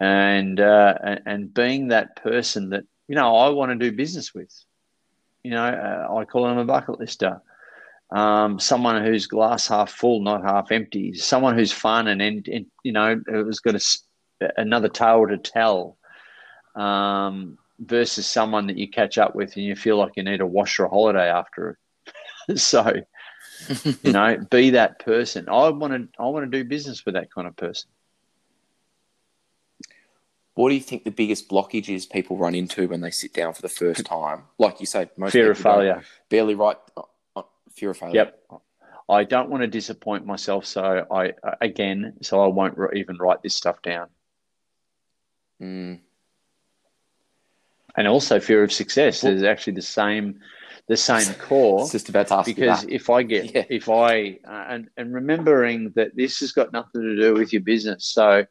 and uh, and being that person that you know I want to do business with you know, uh, I call him a bucket lister. Um, someone who's glass half full, not half empty. Someone who's fun and, and, and you know, has got a, another tale to tell. Um, versus someone that you catch up with and you feel like you need a wash or a holiday after. so, you know, be that person. I want to. I want to do business with that kind of person. What do you think the biggest blockage is people run into when they sit down for the first time? Like you say, most fear of failure. Barely write uh, uh, fear of failure. Yep. I don't want to disappoint myself, so I again, so I won't even write this stuff down. Mm. And also fear of success well, is actually the same, the same core. just about to ask because if I get, yeah. if I uh, and and remembering that this has got nothing to do with your business, so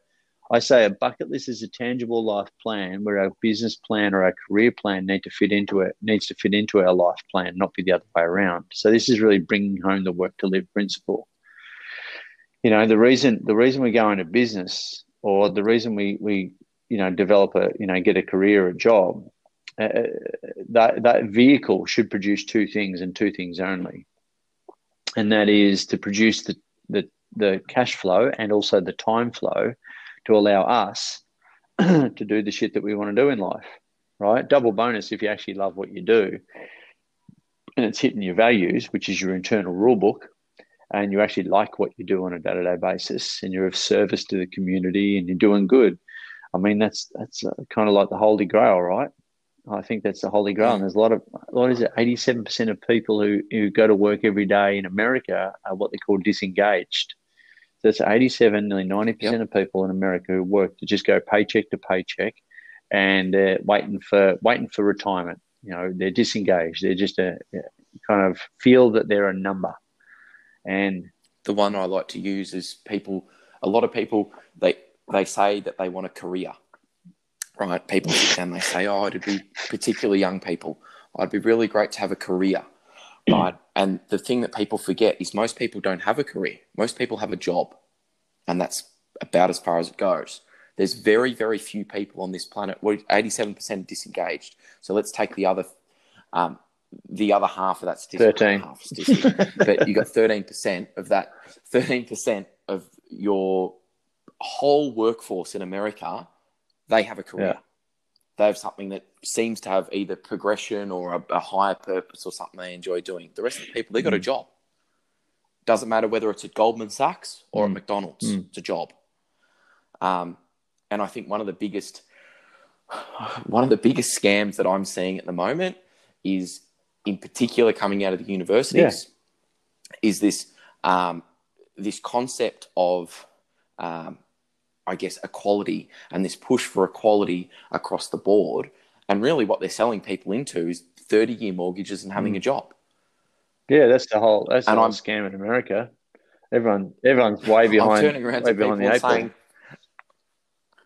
I say a bucket list is a tangible life plan where our business plan or our career plan need to fit into it needs to fit into our life plan, not be the other way around. So this is really bringing home the work to live principle. You know, the reason the reason we go into business or the reason we we you know develop a you know get a career a job uh, that that vehicle should produce two things and two things only, and that is to produce the the the cash flow and also the time flow to allow us to do the shit that we want to do in life, right? Double bonus if you actually love what you do and it's hitting your values, which is your internal rule book, and you actually like what you do on a day to day basis and you're of service to the community and you're doing good. I mean, that's that's uh, kind of like the holy grail, right? I think that's the holy grail. And there's a lot of, what is it, 87% of people who, who go to work every day in America are what they call disengaged. That's 87, nearly 90% yep. of people in America who work to just go paycheck to paycheck and they're waiting for waiting for retirement. You know, they're disengaged. They're just a, kind of feel that they're a number. And the one I like to use is people. A lot of people they they say that they want a career, right? People sit down, they say, "Oh, it'd be particularly young people. I'd be really great to have a career." Right? And the thing that people forget is most people don't have a career. Most people have a job, and that's about as far as it goes. There's very, very few people on this planet. We're 87% disengaged. So let's take the other, um, the other half of that statistic. 13. Half statistic. but you got 13% of that, 13% of your whole workforce in America, they have a career. Yeah. They have something that seems to have either progression or a, a higher purpose or something they enjoy doing. The rest of the people, they got a Mm. job. Doesn't matter whether it's at Goldman Sachs or Mm. at McDonald's, Mm. it's a job. Um, and I think one of the biggest, one of the biggest scams that I'm seeing at the moment is, in particular, coming out of the universities, is this um, this concept of, um, I guess, equality and this push for equality across the board. And really, what they're selling people into is 30 year mortgages and having Mm. a job. Yeah, that's the whole that's the whole I'm- scam in America. Everyone everyone's way I'm behind turning around way to people the and saying,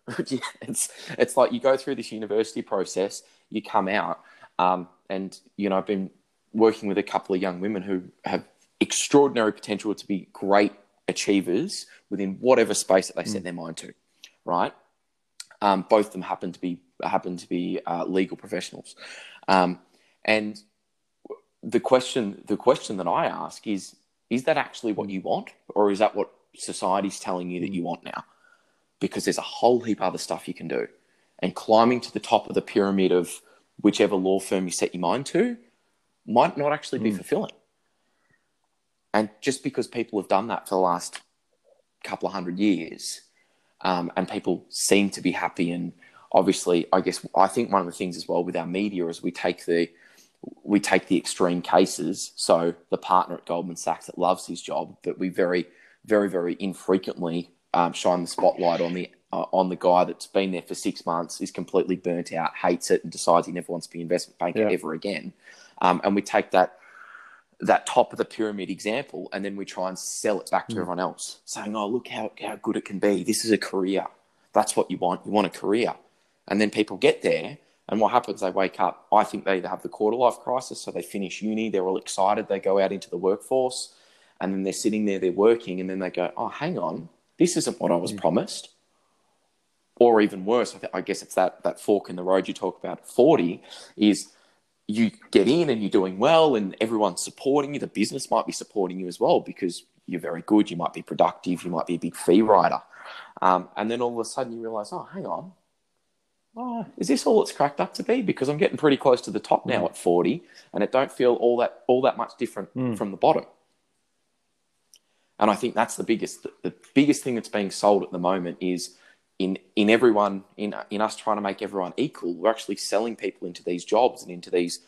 Yeah, it's it's like you go through this university process, you come out, um, and you know I've been working with a couple of young women who have extraordinary potential to be great achievers within whatever space that they set Mm. their mind to, right? Um, both of them happen to be happen to be uh, legal professionals, um, and the question the question that I ask is is that actually what you want, or is that what society's telling you that you want now? Because there's a whole heap other stuff you can do, and climbing to the top of the pyramid of whichever law firm you set your mind to might not actually be Mm. fulfilling. And just because people have done that for the last couple of hundred years, um, and people seem to be happy, and obviously, I guess I think one of the things as well with our media is we take the we take the extreme cases. So the partner at Goldman Sachs that loves his job, but we very, very, very infrequently um, shine the spotlight on the uh, on the guy that's been there for six months, is completely burnt out, hates it, and decides he never wants to be an investment banker Yeah. ever again. Um, and we take that that top of the pyramid example, and then we try and sell it back to Mm. everyone else, saying, "Oh, look how how good it can be. This is a career. That's what you want. You want a career." And then people get there, and what happens? They wake up. I think they either have the quarter life crisis, so they finish uni, they're all excited, they go out into the workforce, and then they're sitting there, they're working, and then they go, "Oh, hang on, this isn't what I was Mm. promised." Or even worse, I, th- I guess it's that that fork in the road you talk about. Forty is you get in and you're doing well, and everyone's supporting you. The business might be supporting you as well because you're very good. You might be productive. You might be a big fee writer, um, and then all of a sudden you realize, oh, hang on, oh, is this all it's cracked up to be? Because I'm getting pretty close to the top now at 40, and it don't feel all that all that much different Mm. from the bottom. And I think that's the biggest the biggest thing that's being sold at the moment is in in everyone in in us trying to make everyone equal. We're actually selling people into these jobs and into these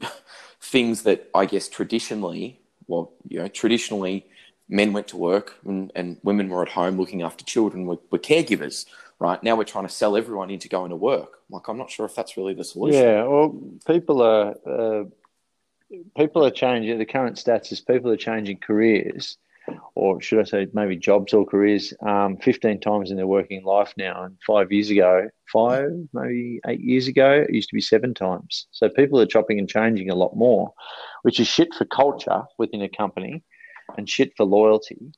things that I guess traditionally, well, you know, traditionally men went to work and, and women were at home looking after children, were, were caregivers, right? Now we're trying to sell everyone into going to work. Like, I'm not sure if that's really the solution. Yeah, well, people are uh, people are changing. The current stats is people are changing careers, or should I say, maybe jobs or careers, um, fifteen times in their working life now. And five years ago, five maybe eight years ago, it used to be seven times. So people are chopping and changing a lot more, which is shit for culture within a company, and shit for loyalty.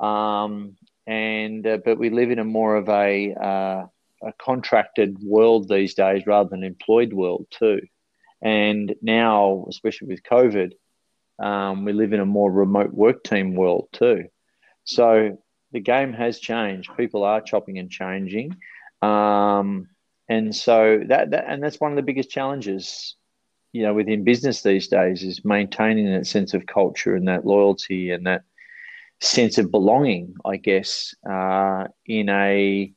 Um, and uh, but we live in a more of a uh, a contracted world these days rather than employed world too. And now, especially with COVID, um, we live in a more remote work team world too. So the game has changed. People are chopping and changing, um, and so that, that and that's one of the biggest challenges, you know, within business these days is maintaining that sense of culture and that loyalty and that sense of belonging. I guess uh, in a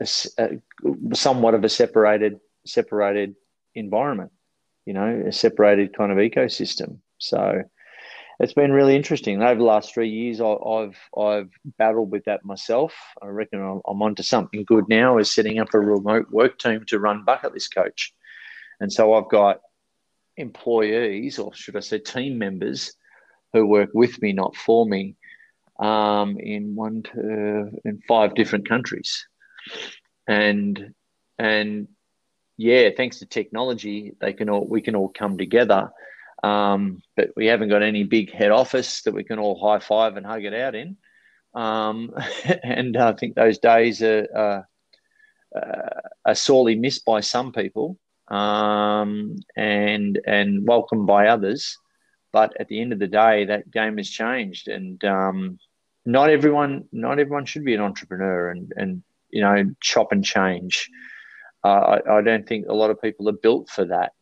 a, a, somewhat of a separated separated environment you know a separated kind of ecosystem so it's been really interesting. Over the last three years i've i've battled with that myself. I reckon i'm onto something good now is setting up a remote work team to run bucket list coach. And so i've got employees or should i say team members who work with me not for me um, in one to in five different countries. And and yeah, thanks to technology, they can all we can all come together. Um, but we haven't got any big head office that we can all high five and hug it out in. um, and I think those days are, are, are sorely missed by some people um, and and welcomed by others. But at the end of the day, that game has changed, and um, not everyone not everyone should be an entrepreneur and and you know chop and change. Uh, I, I, don't think a lot of people are built for that.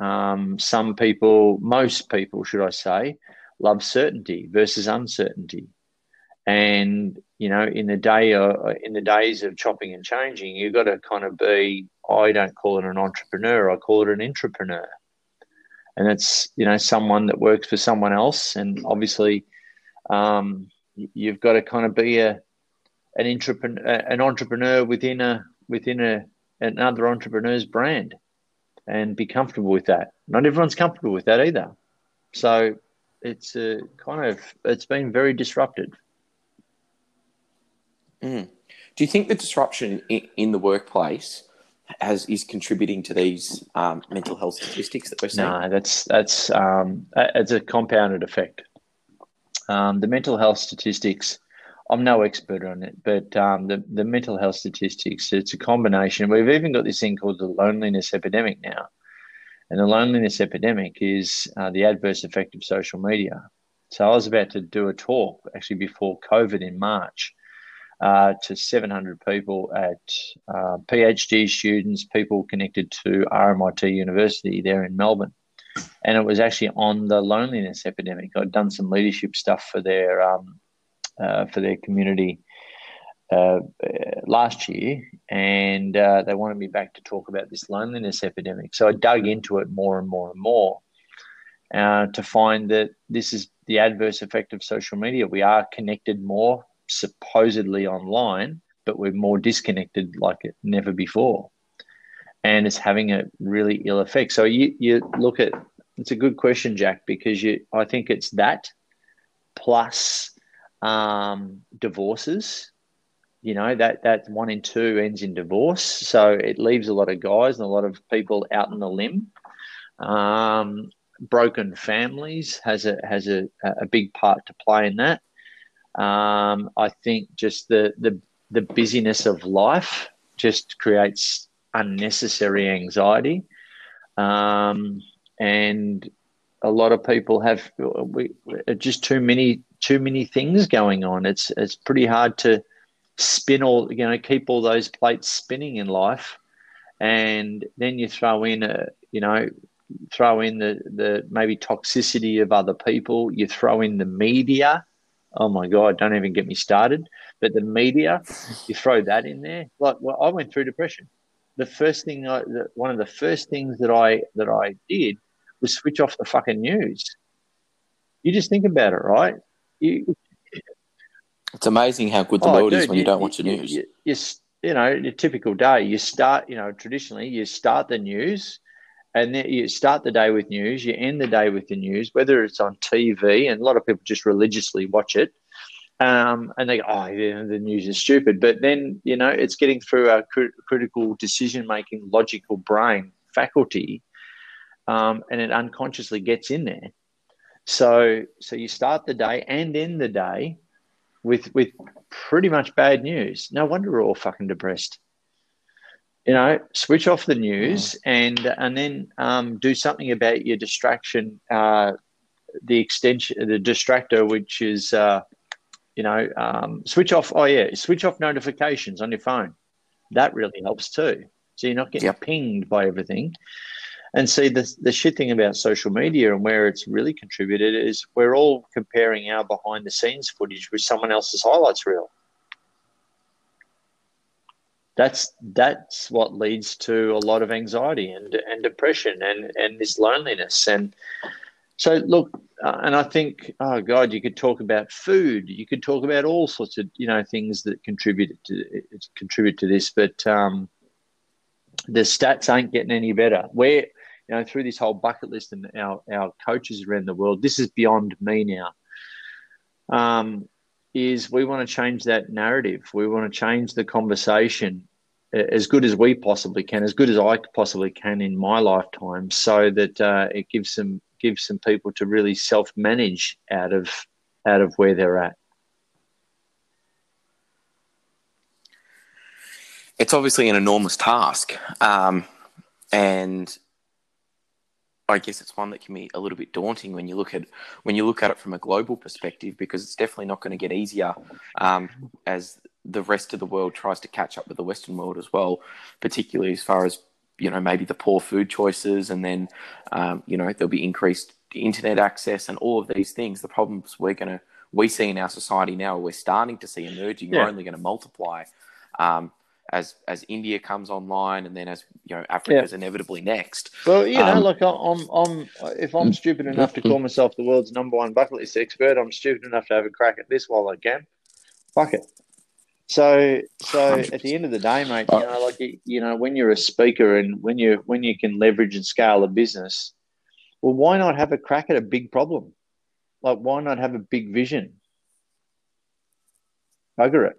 Um, some people, most people, should I say, love certainty versus uncertainty. And you know, in the day, uh, in the days of chopping and changing, you've got to kind of be. I don't call it an entrepreneur. I call it an intrapreneur, and it's you know someone that works for someone else. And obviously, um, you've got to kind of be a an entrepreneur, an entrepreneur within a within a another entrepreneur's brand, and be comfortable with that. Not everyone's comfortable with that either. So it's a kind of it's been very disrupted. Mm. Do you think the disruption in, in, the workplace has is contributing to these um, mental health statistics that we're seeing? No, that's that's um, it's a compounded effect. Um, the mental health statistics. I'm no expert on it, but um, the the mental health statistics. It's a combination. We've even got this thing called the loneliness epidemic now, and the loneliness epidemic is uh, the adverse effect of social media. So I was about to do a talk actually before COVID in March uh, to 700 people at uh, PhD students, people connected to RMIT University there in Melbourne. And it was actually on the loneliness epidemic. I'd done some leadership stuff for their um, uh, for their community uh, last year, and uh, they wanted me back to talk about this loneliness epidemic. So I dug into it more and more and more uh, to find that this is the adverse effect of social media. We are connected more, supposedly online, but we're more disconnected like never before. And it's having a really ill effect. So you, you look at it's a good question, Jack, because you I think it's that plus um, divorces. You know that that one in two ends in divorce. So it leaves a lot of guys and a lot of people out on the limb. Um, broken families has a has a, a big part to play in that. Um, i think just the, the the busyness of life just creates unnecessary anxiety. Um, and a lot of people have we, just too many too many things going on. It's it's pretty hard to spin all you know keep all those plates spinning in life. And then you throw in a you know throw in the the maybe toxicity of other people. You throw in the media. Oh my god don't even get me started. But the media you throw that in there. Like well, i went through depression. The first thing I, the, one of the first things that i that i did was switch off the fucking news. You just think about it right you, it's amazing how good the oh, world dude, is when you, you, don't watch the news. You, you, you know, a typical day, you start, you know, traditionally you start the news and then you start the day with news, you end the day with the news, whether it's on TV, and a lot of people just religiously watch it. Um, and they go, oh, yeah, the news is stupid. But then, you know, it's getting through our cr- critical decision making, logical brain faculty, um, and it unconsciously gets in there. So, so you start the day and end the day with with pretty much bad news. No wonder we're all fucking depressed. You know, switch off the news and and then um, do something about your distraction. Uh, the extension, the distractor, which is uh, you know, um, switch off. Oh yeah, switch off notifications on your phone. That really helps too. So you're not getting yep. pinged by everything. And see, the, the shit thing about social media and where it's really contributed is we're all comparing our behind the scenes footage with someone else's highlights reel. That's that's what leads to a lot of anxiety and and depression and and this loneliness and so look uh, and I think oh god you could talk about food you could talk about all sorts of you know things that contribute to contribute to this but um, the stats ain't getting any better. Where you know, through this whole bucket list and our, our coaches around the world, this is beyond me now. Um, is we want to change that narrative. We want to change the conversation as good as we possibly can, as good as I possibly can in my lifetime, so that uh, it gives some gives some people to really self manage out of out of where they're at. It's obviously an enormous task, um, and I guess it's one that can be a little bit daunting when you look at when you look at it from a global perspective, because it's definitely not going to get easier um, as the rest of the world tries to catch up with the Western world as well, particularly as far as you know maybe the poor food choices, and then um, you know there'll be increased internet access and all of these things. The problems we're going to we see in our society now, we're starting to see emerging, Yeah. are only going to multiply. Um, as, as India comes online, and then as you know, Africa's inevitably next. Well, you know, Um, like I- I'm, I'm, if I'm stupid enough to call myself the world's number one bucket list expert, I'm stupid enough to have a crack at this while I can. Fuck it. So, so at the end of the day, mate, you know, like you, you know, when you're a speaker and when you when you can leverage and scale a business, well, why not have a crack at a big problem? Like, why not have a big vision? Bugger it.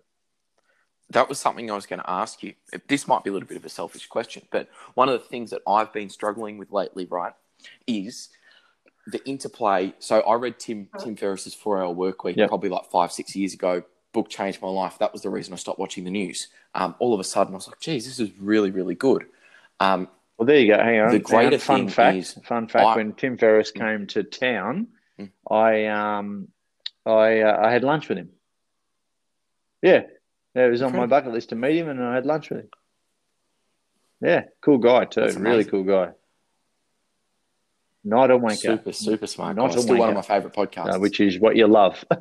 That was something I was going to ask you. This might be a little bit of a selfish question, but one of the things that I've been struggling with lately, right, is the interplay. So I read Tim Tim Ferriss's Four Hour Work Week Yep. probably like five six years ago. Book changed my life. That was the reason I stopped watching the news. Um, all of a sudden, I was like, "Geez, this is really really good." Um, Well, there you go. Hang on. The Hang on. greater fun fact. is fun fact. I- when Tim Ferriss came to town, Mm. I um, I uh, I had lunch with him. Yeah, yeah, it was on my bucket list to meet him, and I had lunch with him. Yeah, cool guy too. Really cool guy. Not a wanker, super super smart. Not guy. a Still one of my favorite podcasts. uh, which is what you love.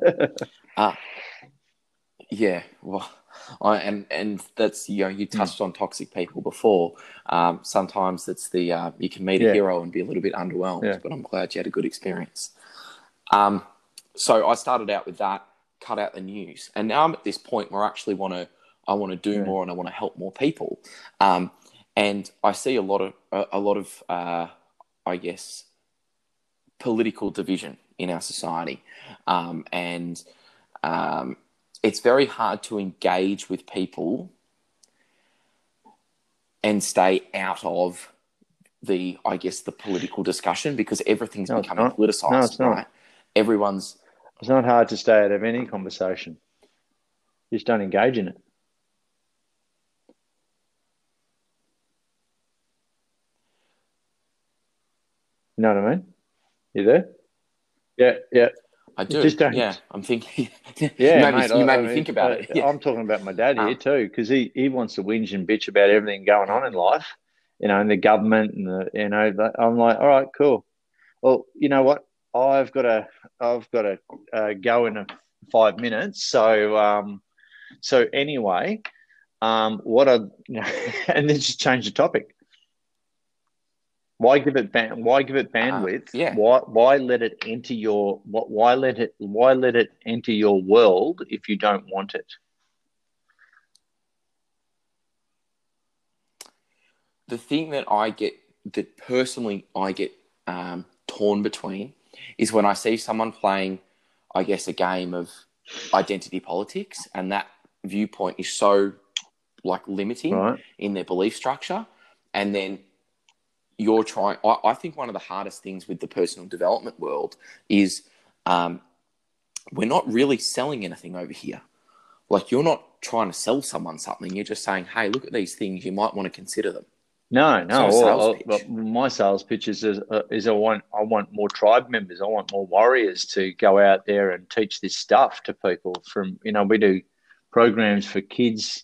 Yeah, well, I, and and that's you know you Hmm. touched on toxic people before. Um, sometimes it's the uh, you can meet a Yeah. hero and be a little bit underwhelmed, Yeah. but I'm glad you had a good experience. Um, so I started out with that, cut out the news, and now I'm at this point where I actually want to I want to do Yeah. more and I want to help more people. Um, and I see a lot of a, a lot of uh, I guess political division in our society, um, and um, it's very hard to engage with people and stay out of the I guess the political discussion because everything's No, becoming politicized, No, it's not. right? Everyone's it's not hard to stay out of any conversation. Just don't engage in it. You know what I mean? You there? Yeah, yeah. I do. Just don't- Yeah, I'm thinking. Yeah, you made, mate, me, you made I me mean, think about uh, it. Yeah. I'm talking about my dad here Um, too, because he, he wants to whinge and bitch about everything going on in life, you know, and the government and the you know. But I'm like, all right, cool. Well, you know what? I've got to I've got to uh, go in a five minutes. So um, so anyway, um, what I and then just change the topic. Why give it ban- Why give it bandwidth? Uh, yeah. Why Why let it enter your what? Why let it Why let it enter your world if you don't want it? the thing that I get that personally I get um, torn between is when I see someone playing, I guess, a game of identity politics, and that viewpoint is so like limiting Right. in their belief structure, and then you're trying. I, I think one of the hardest things with the personal development world is um, we're not really selling anything over here. Like you're not trying to sell someone something. You're just saying, "Hey, look at these things. You might want to consider them." No, no. It's not well, sales well, my sales pitch is, is, uh, is I want I want more tribe members. I want more warriors to go out there and teach this stuff to people. From you know, we do programs for kids,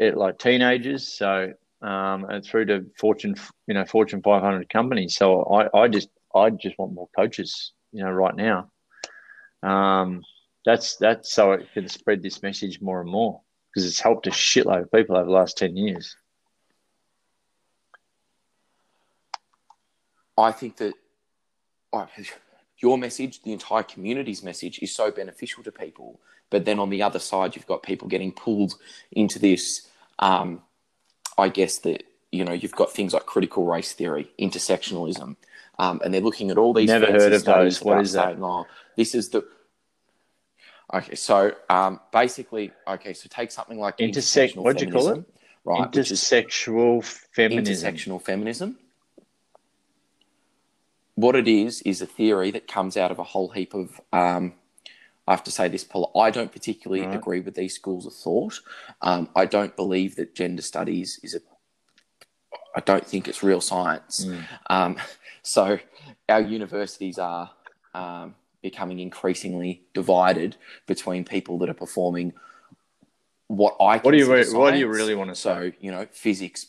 eh, like teenagers, so um, and through to Fortune, you know, Fortune 500 companies. So I, I just I just want more coaches. You know, right now. Um, that's that's so it can spread this message more and more because it's helped a shitload of people over the last ten years. I think that oh, your message, the entire community's message, is so beneficial to people. But then on the other side, you've got people getting pulled into this. Um, I guess that you know you've got things like critical race theory, intersectionalism, um, and they're looking at all these. Never heard of those. What is that? saying, Oh, this is the. Okay, so um, basically, okay, so take something like Intersect- intersectional what'd you call it? feminism, right? which is intersexual feminism. intersectional feminism. What it is is a theory that comes out of a whole heap of, um, I have to say this, Paul. I don't particularly Right. agree with these schools of thought. Um, I don't believe that gender studies is a. I don't think it's real science. Mm. Um, so our universities are um, becoming increasingly divided between people that are performing what I What do you re- what do you really want to So say? you know, physics,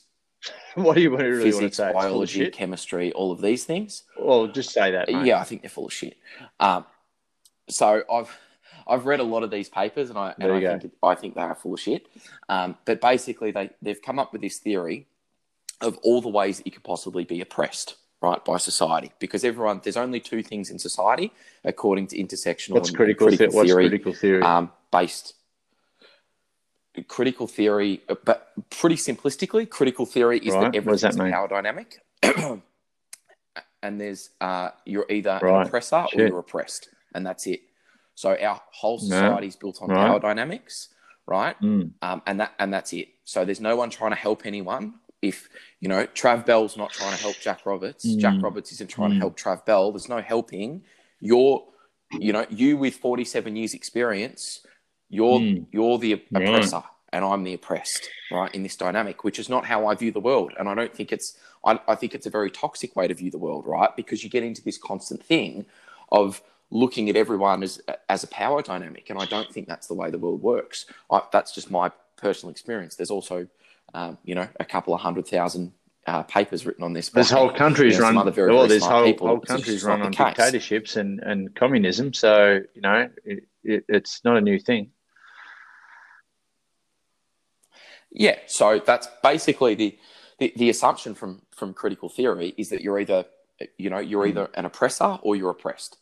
What do you really want to physics, say? Biology, chemistry, all of these things. Well, just say that. Mate. Yeah, I think they're full of shit. Um, so I've I've read a lot of these papers, and I and I think I think they are full of shit. Um, but basically, they they've come up with this theory of all the ways that you could possibly be oppressed, right, by society. Because everyone, there's only two things in society, according to intersectional What's and critical, critical the- what's theory, critical theory? um, based. Critical theory, but pretty simplistically, critical theory is Right. that does that power dynamic. and there's uh, you're either Right. an oppressor or you're oppressed, and that's it. So our whole society is built on Right. power dynamics, right? Mm. Um, and that and that's it. So there's no one trying to help anyone. If you know Trav Bell's not trying to help Jack Roberts, Mm. Jack Roberts isn't trying Mm. to help Trav Bell. There's no helping. You're, you know, you with 47 years experience, you're Mm. you're the Right. oppressor, and I'm the oppressed, right? In this dynamic, which is not how I view the world, and I don't think it's. I, I think it's a very toxic way to view the world, right? Because you get into this constant thing of looking at everyone as as a power dynamic, and I don't think that's the way the world works. I, that's just my personal experience. There's also, um, you know, a couple of hundred thousand uh, papers written on this. This whole country's you know, some run. other very, well, very this whole people. whole It's just country's run on case. dictatorships and, and communism. So you know, it, it, it's not a new thing. Yeah, so that's basically the, the, the assumption from from critical theory is that you're either you know you're either an oppressor or you're oppressed,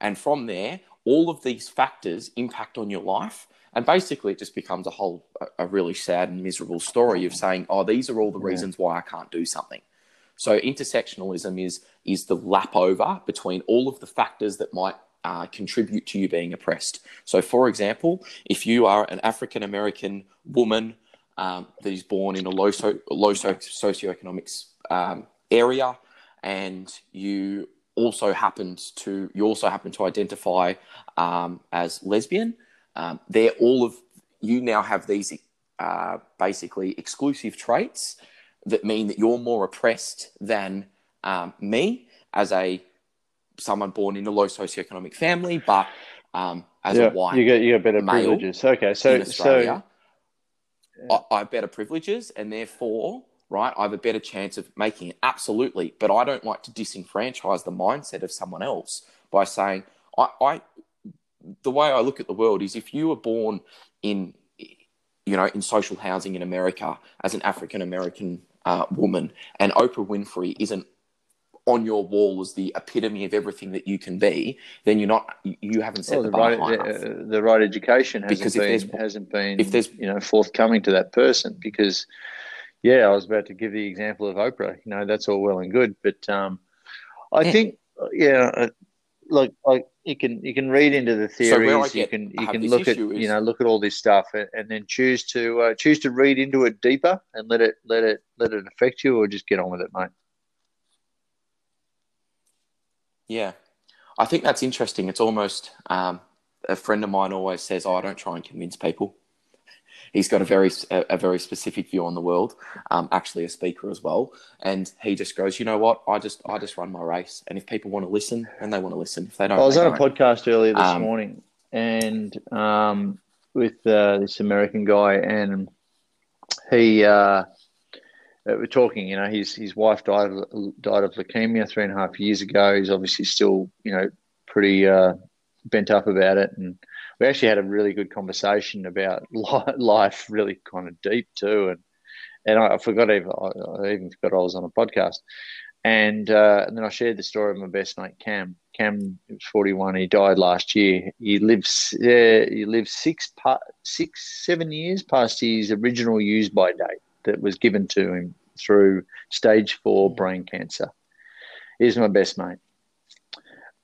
and from there all of these factors impact on your life, and basically it just becomes a whole a, a really sad and miserable story of saying oh these are all the reasons why I can't do something. So intersectionalism is is the lap over between all of the factors that might uh, contribute to you being oppressed. So, for example, if you are an African American woman um, that is born in a low so, low so, socioeconomic um, area, and you also happened to you also happen to identify um, as lesbian, um, they're all of you now have these uh, basically exclusive traits that mean that you're more oppressed than um, me as a someone born in a low socioeconomic family, but um, as yeah, a white you get you get better privileges. Okay, so in So I, I have better privileges, and therefore, right, I have a better chance of making it. Absolutely, but I don't like to disenfranchise the mindset of someone else by saying, I, I the way I look at the world is if you were born in, you know, in social housing in America as an African American uh, woman, and Oprah Winfrey isn't on your wall as the epitome of everything that you can be, then you're not, you haven't set well, the the bar right high the, the right education hasn't Because if been there's- hasn't been if there's- you know forthcoming to that person because yeah, I was about to give the example of Oprah. You know, that's all well and good, but um, I Yeah. think yeah, uh, like like you can you can read into the So where I theories. you can you can look at is- you know look at all this stuff and, and then choose to uh, choose to read into it deeper and let it let it let it affect you, or just get on with it, mate. Yeah, I think that's interesting. It's almost um, a friend of mine always says, "Oh, I don't try and convince people." He's got a very a, a very specific view on the world. Um, actually, a speaker as well, and he just goes, "You know what? I just I just run my race, and if people want to listen, and they want to listen. If they don't, I was on a podcast earlier this Um, morning, and um, with uh, this American guy, and he uh, uh, we're talking. You know, his his wife died of, died of leukemia three and a half years ago. He's obviously still, you know, pretty uh, bent up about it, and we actually had a really good conversation about life, really kind of deep too, and and I, forgot even I, even forgot I was on a podcast. And, uh, and then I shared the story of my best mate Cam. Cam was 41. He died last year. He lives uh, he lived six pa- six seven years past his original use by date that was given to him through stage four brain cancer. He's my best mate.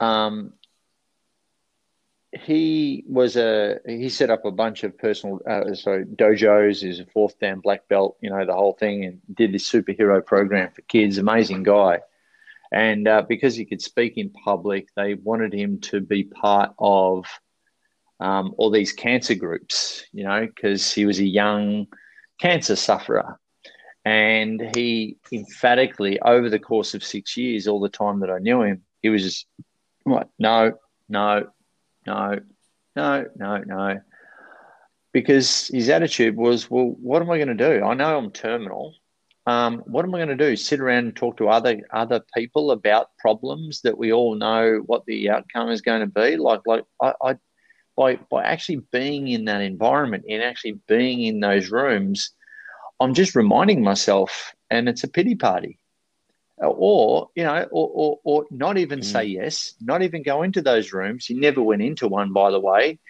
Um, he was a he set up a bunch of personal uh, sorry dojos. He's a fourth dan black belt, you know the whole thing, and did this superhero program for kids. Amazing guy, and uh, because he could speak in public, they wanted him to be part of um, or these cancer groups, you know, because he was a young cancer sufferer. And he emphatically, over the course of six years, all the time that I knew him, he was just like, no, no, no, no, no, no. Because his attitude was, well, what am I going to do? I know I'm terminal. Um, what am I going to do? Sit around and talk to other other people about problems that we all know what the outcome is going to be? Like, like I, I by by actually being in that environment and actually being in those rooms, I'm just reminding myself, and it's a pity party. Or, you know, or, or, or not even mm. say yes, not even go into those rooms. He never went into one, by the way.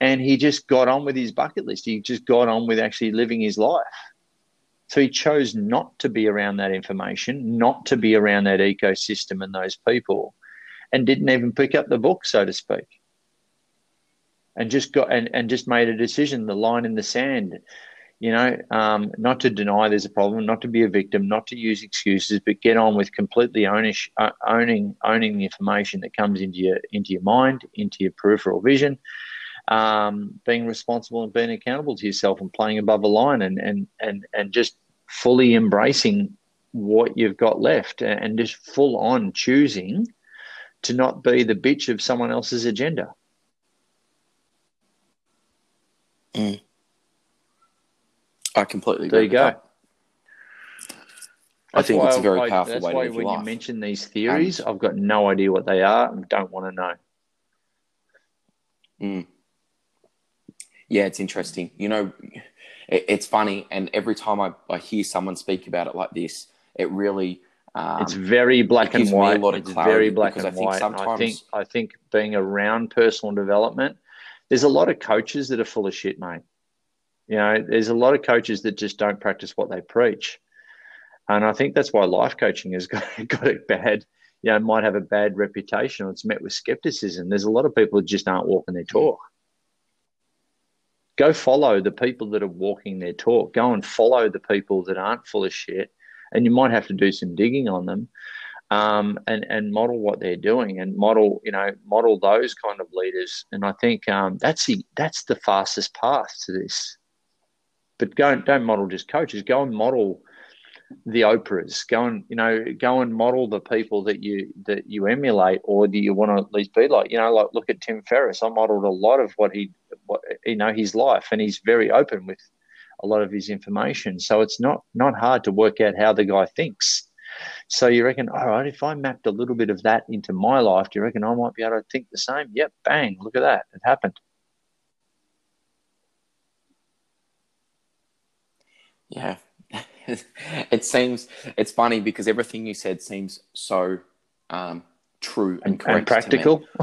And he just got on with his bucket list. He just got on with actually living his life. So he chose not to be around that information, not to be around that ecosystem and those people, and didn't even pick up the book, so to speak and just got and, and just made a decision, the line in the sand, you know, um, not to deny there's a problem, not to be a victim, not to use excuses, but get on with completely ownish, uh, owning owning the information that comes into your into your mind, into your peripheral vision, um, being responsible and being accountable to yourself and playing above the line and and and and just fully embracing what you've got left and just full on choosing to not be the bitch of someone else's agenda. Mm. I completely There you go. That. I think it's a very powerful that's way why to live when your you mention these theories, I've got no idea what they are and don't want to know. Mm. Yeah, it's interesting. You know, it, it's funny, and every time I, I hear someone speak about it like this, it really um, it's very black it and me a white. lot of It's very black and I think white. And I sometimes- think I think being around personal development, there's a lot of coaches that are full of shit, mate. You know, there's a lot of coaches that just don't practice what they preach. And I think that's why life coaching has got, got a bad, you know, might have a bad reputation or it's met with skepticism. There's a lot of people that just aren't walking their talk. Go follow the people that are walking their talk. Go and follow the people that aren't full of shit. And you might have to do some digging on them um, and, and model what they're doing and model, you know, model those kind of leaders. And I think um, that's the, that's the fastest path to this. But go don't model just coaches. Go and model the Oprahs. Go and you know go and model the people that you that you emulate or do you want to at least be like. You know, like look at Tim Ferriss. I modeled a lot of what he, what, you know, his life, and he's very open with a lot of his information. So it's not not hard to work out how the guy thinks. So you reckon, all right, if I mapped a little bit of that into my life, do you reckon I might be able to think the same? Yep, bang, look at that. It happened. Yeah. it seems it's funny because everything you said seems so um, true and, and, and practical,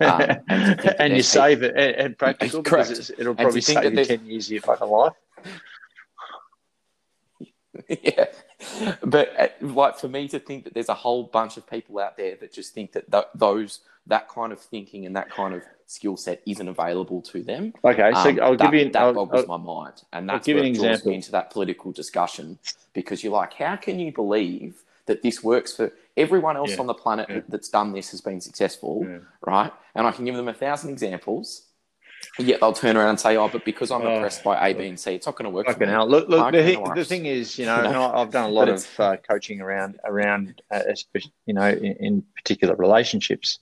Um, and and, you save it and, practical because it's, it'll probably save you ten years of your fucking life. yeah. But uh, like for me to think that there's a whole bunch of people out there that just think that th- those that kind of thinking and that kind of skill set isn't available to them. Okay, so um, I'll that, give you that I'll, boggles I'll- my mind, and that's give where an draws example. me into that political discussion because you're like, how can you believe that this works for everyone else Yeah, on the planet yeah. that's done this has been successful, Yeah. right? And I can give them a thousand examples. Yet they'll turn around and say, "Oh, but because I'm Oh, oppressed by A, B, and C, it's not going to work." for Fucking me. hell! Look, look. The, no the thing is, you know, You and know? I- I've done a lot of uh, coaching around around, uh, you know, in, in particular relationships.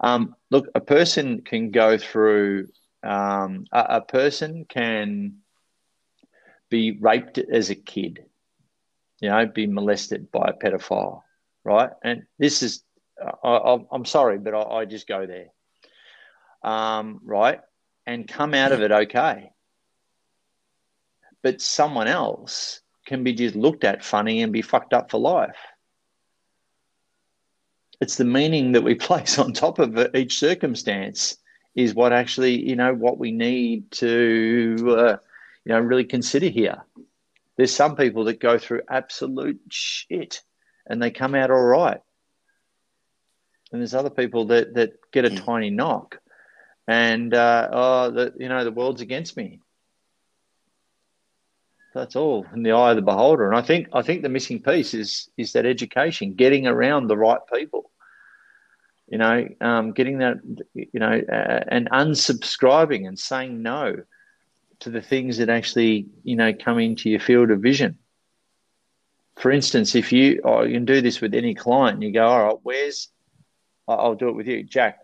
Um, look, a person can go through. Um, a, a person can be raped as a kid. You know, be molested by a pedophile, right? And this is, I, I, I'm sorry, but I, I just go there, um, right? And come out of it okay but someone else can be just looked at funny and be fucked up for life. It's the meaning that we place on top of it, each circumstance is what actually, you know, what we need to, uh, you know, really consider here. There's some people that go through absolute shit and they come out all right. And there's other people that, that get a Mm. tiny knock and, uh, oh, the, you know, the world's against me that's all in the eye of the beholder. And I think I think the missing piece is is that education, getting around the right people. You know, um, getting that, you know, uh, and unsubscribing and saying no to the things that actually, you know, come into your field of vision. For instance, if you, oh, you can do this with any client, you go, all right, where's, I'll do it with you, Jack.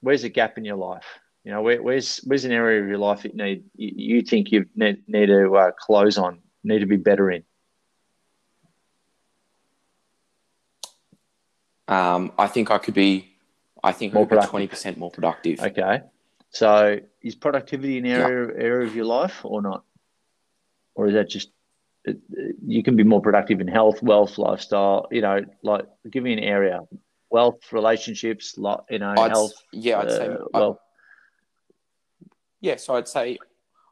Where's a gap in your life? You know, where, where's where's an area of your life that you need you, you think you need, need to uh, close on, need to be better in? Um, I think I could be, I think more twenty percent more productive. Okay, so is productivity an area yeah. area of your life or not, or is that just you can be more productive in health, wealth, lifestyle? You know, like give me an area: wealth, relationships, you know, I'd, health. Yeah, I'd uh, say well. Yeah, so I'd say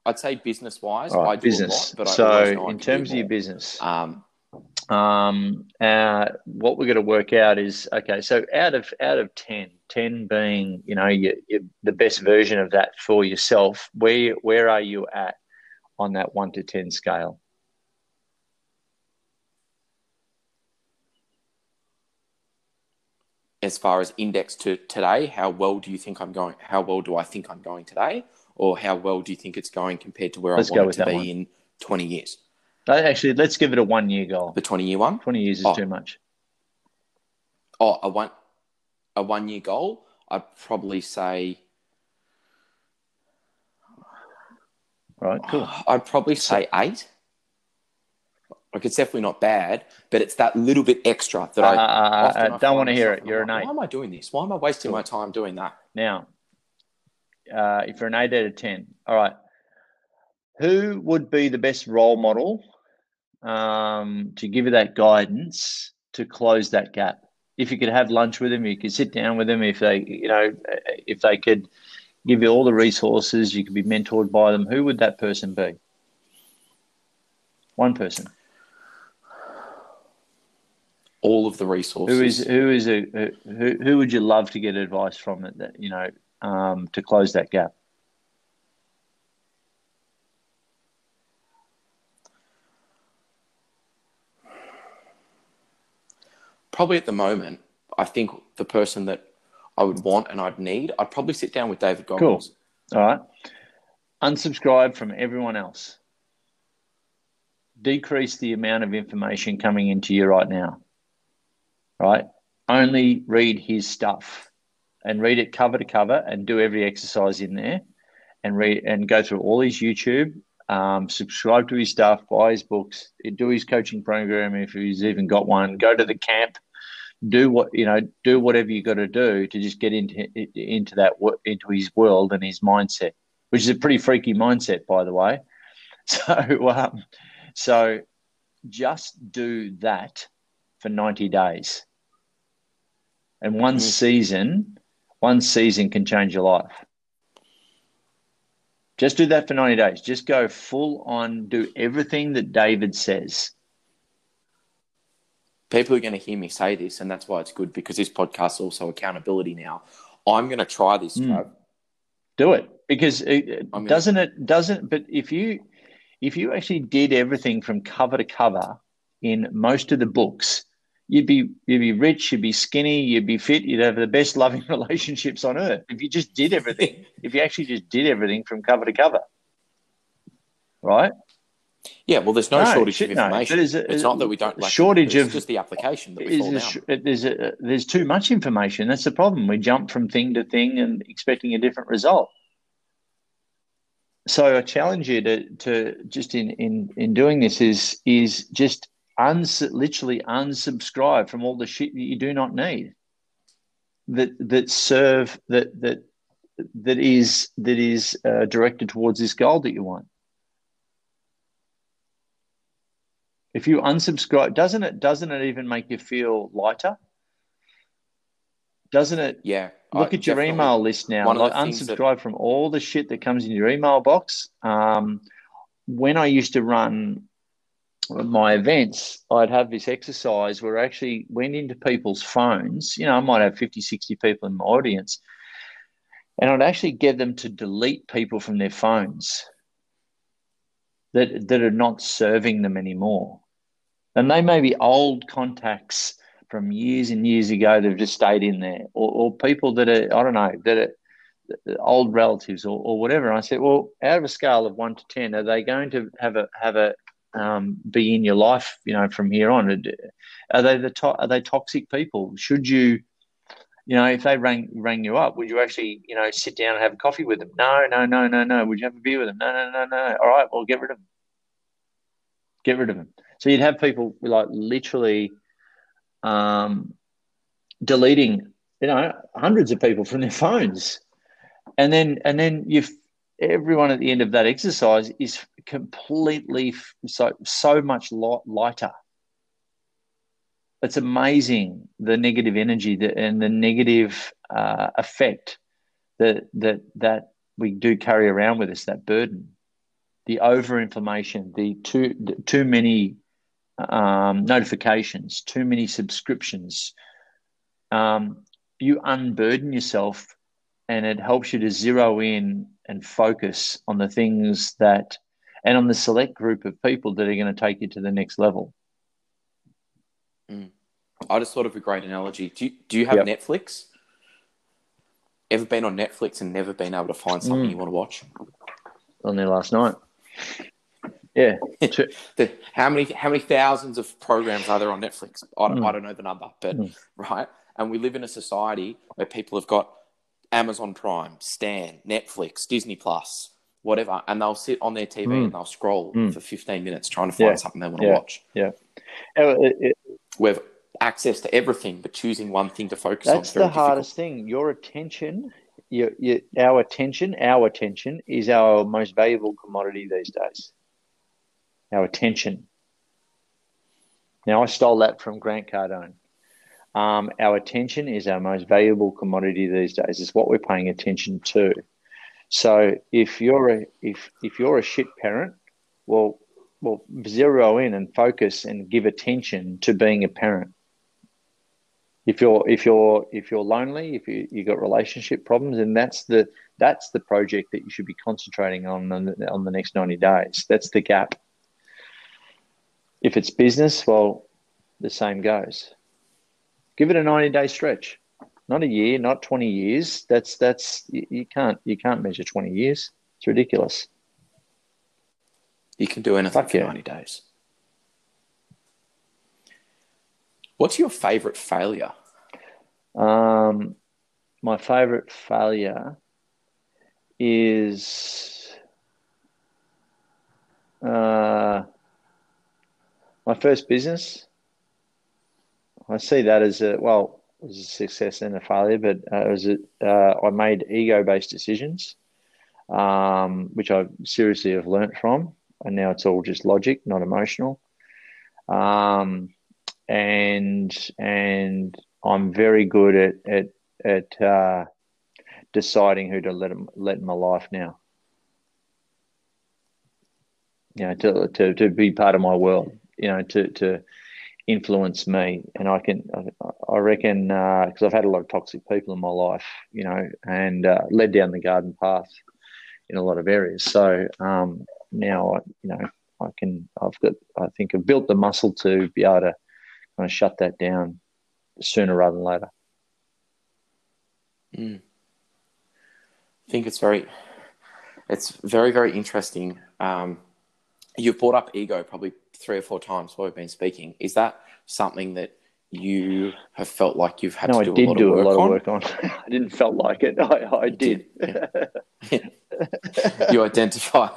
I'd say business wise, right, I do business. a lot, but so in terms of your business, um, um, uh, what we're going to work out is okay. So out of out of 10, 10 being you know you, you, the best version of that for yourself, where where are you at on that one to ten scale? As far as index to today, how well do you think I'm going? How well do I think I'm going today? Or how well do you think it's going compared to where let's I want it to be one. in 20 years? Actually, let's give it a one year goal. The 20 year one? 20 years is oh. too much. Oh, a one, a one year goal? I'd probably say. Right, cool. I'd probably say eight. Like it's definitely not bad, but it's that little bit extra that uh, I, uh, I don't want to hear it. You're an eight. Why am I doing this? Why am I wasting cool. my time doing that? Now, uh, if you're an eight out of 10. All right. Who would be the best role model um, to give you that guidance to close that gap? If you could have lunch with them, you could sit down with them. If they, you know, if they could give you all the resources, you could be mentored by them. Who would that person be? One person. All of the resources. Who is who is a who, who would you love to get advice from? That you know um, to close that gap? Probably at the moment, I think the person that I would want and I'd need, I'd probably sit down with David Goggins. Cool. All right. Unsubscribe from everyone else. Decrease the amount of information coming into you right now. Right? Only read his stuff and read it cover to cover and do every exercise in there and read and go through all his YouTube, um, subscribe to his stuff, buy his books, do his coaching program if he's even got one, go to the camp, do what you know, do whatever you got to do to just get into into that into his world and his mindset, which is a pretty freaky mindset, by the way. So, um, so just do that for ninety days, and one mm-hmm. season one season can change your life. Just do that for 90 days. Just go full on, do everything that David says. People are going to hear me say this, and that's why it's good because this podcast is also accountability now. I'm going to try this, mm. Do it because it, doesn't it doesn't. But if you if you actually did everything from cover to cover in most of the books, you'd be you'd be rich, you'd be skinny, you'd be fit, you'd have the best loving relationships on earth if you just did everything. if you actually just did everything from cover to cover, right? Yeah, well, there's no, no shortage of information. No, a, it's not that we don't lack shortage it, of just the application that we fall down. There's a, there's too much information. That's the problem. We jump from thing to thing and expecting a different result. So I challenge you to to just in in in doing this is is just uns- literally unsubscribe from all the shit that you do not need that that serve that that that is that is uh, directed towards this goal that you want. If you unsubscribe doesn't it doesn't it even make you feel lighter? Doesn't it yeah look I, at your email list now? Like unsubscribe that... from all the shit that comes in your email box. Um, when i used to run my events, I'd have this exercise where I actually went into people's phones. You know, I might have 50, 60 people in my audience, and I'd actually get them to delete people from their phones that, that are not serving them anymore. And they may be old contacts from years and years ago that have just stayed in there, or, or people that are I don't know that are old relatives or, or whatever. And I said, well, out of a scale of one to ten, are they going to have a have a um, be in your life, you know, from here on? Are they the to- are they toxic people? Should you, you know, if they rang rang you up, would you actually, you know, sit down and have a coffee with them? No, no, no, no, no. Would you have a beer with them? No, no, no, no. All right, well, get rid of them. Get rid of them. So you'd have people like literally um, deleting, you know, hundreds of people from their phones, and then and then you've everyone at the end of that exercise is completely so so much lighter. It's amazing the negative energy that, and the negative uh, effect that that that we do carry around with us. That burden, the overinflammation, the too too many um, notifications, too many subscriptions. Um, you unburden yourself and it helps you to zero in and focus on the things that, and on the select group of people that are going to take you to the next level. Mm. I just thought of a great analogy. Do you, do you have yep. Netflix? Ever been on Netflix and never been able to find something mm. you want to watch? On there last night. Yeah. the, how many how many thousands of programs are there on Netflix? I don't, mm. I don't know the number, but mm. right. And we live in a society where people have got Amazon Prime, Stan, Netflix, Disney Plus, whatever, and they'll sit on their TV mm. and they'll scroll mm. for 15 minutes trying to find yeah. something they want to yeah. watch. Yeah. It, it, We've access to everything, but choosing one thing to focus that's on. That's the hardest thing. Your attention, your, your, our attention, our attention is our most valuable commodity these days our attention. Now, I stole that from Grant Cardone. Um, our attention is our most valuable commodity these days. It's what we're paying attention to. So if you're a if if you're a shit parent, well, well, zero in and focus and give attention to being a parent. If you're if you're if you're lonely, if you you got relationship problems, and that's the that's the project that you should be concentrating on on the, on the next ninety days. That's the gap if it's business, well, the same goes. Give it a 90 day stretch, not a year, not 20 years. That's, that's, you, can't, you can't measure 20 years. It's ridiculous. You can do anything Fuck for yeah. 90 days. What's your favorite failure? Um, my favorite failure is uh, my first business, I see that as a well, was a success and a failure, but uh, it was uh, I made ego-based decisions, um, which I seriously have learnt from, and now it's all just logic, not emotional. Um, and and I'm very good at at at uh, deciding who to let let in my life now. You know, to, to, to be part of my world you know, to to influence me. And I can, I reckon, because uh, I've had a lot of toxic people in my life, you know, and uh, led down the garden path in a lot of areas. So um, now, I you know, I can, I've got, I think I've built the muscle to be able to kind of shut that down sooner rather than later. Mm. I think it's very, it's very, very interesting. Um, you've brought up ego probably three or four times while we've been speaking. Is that something that you have felt like you've had no, to do, I did a, lot do a lot of work on? I didn't felt like it. I, I did. you identify.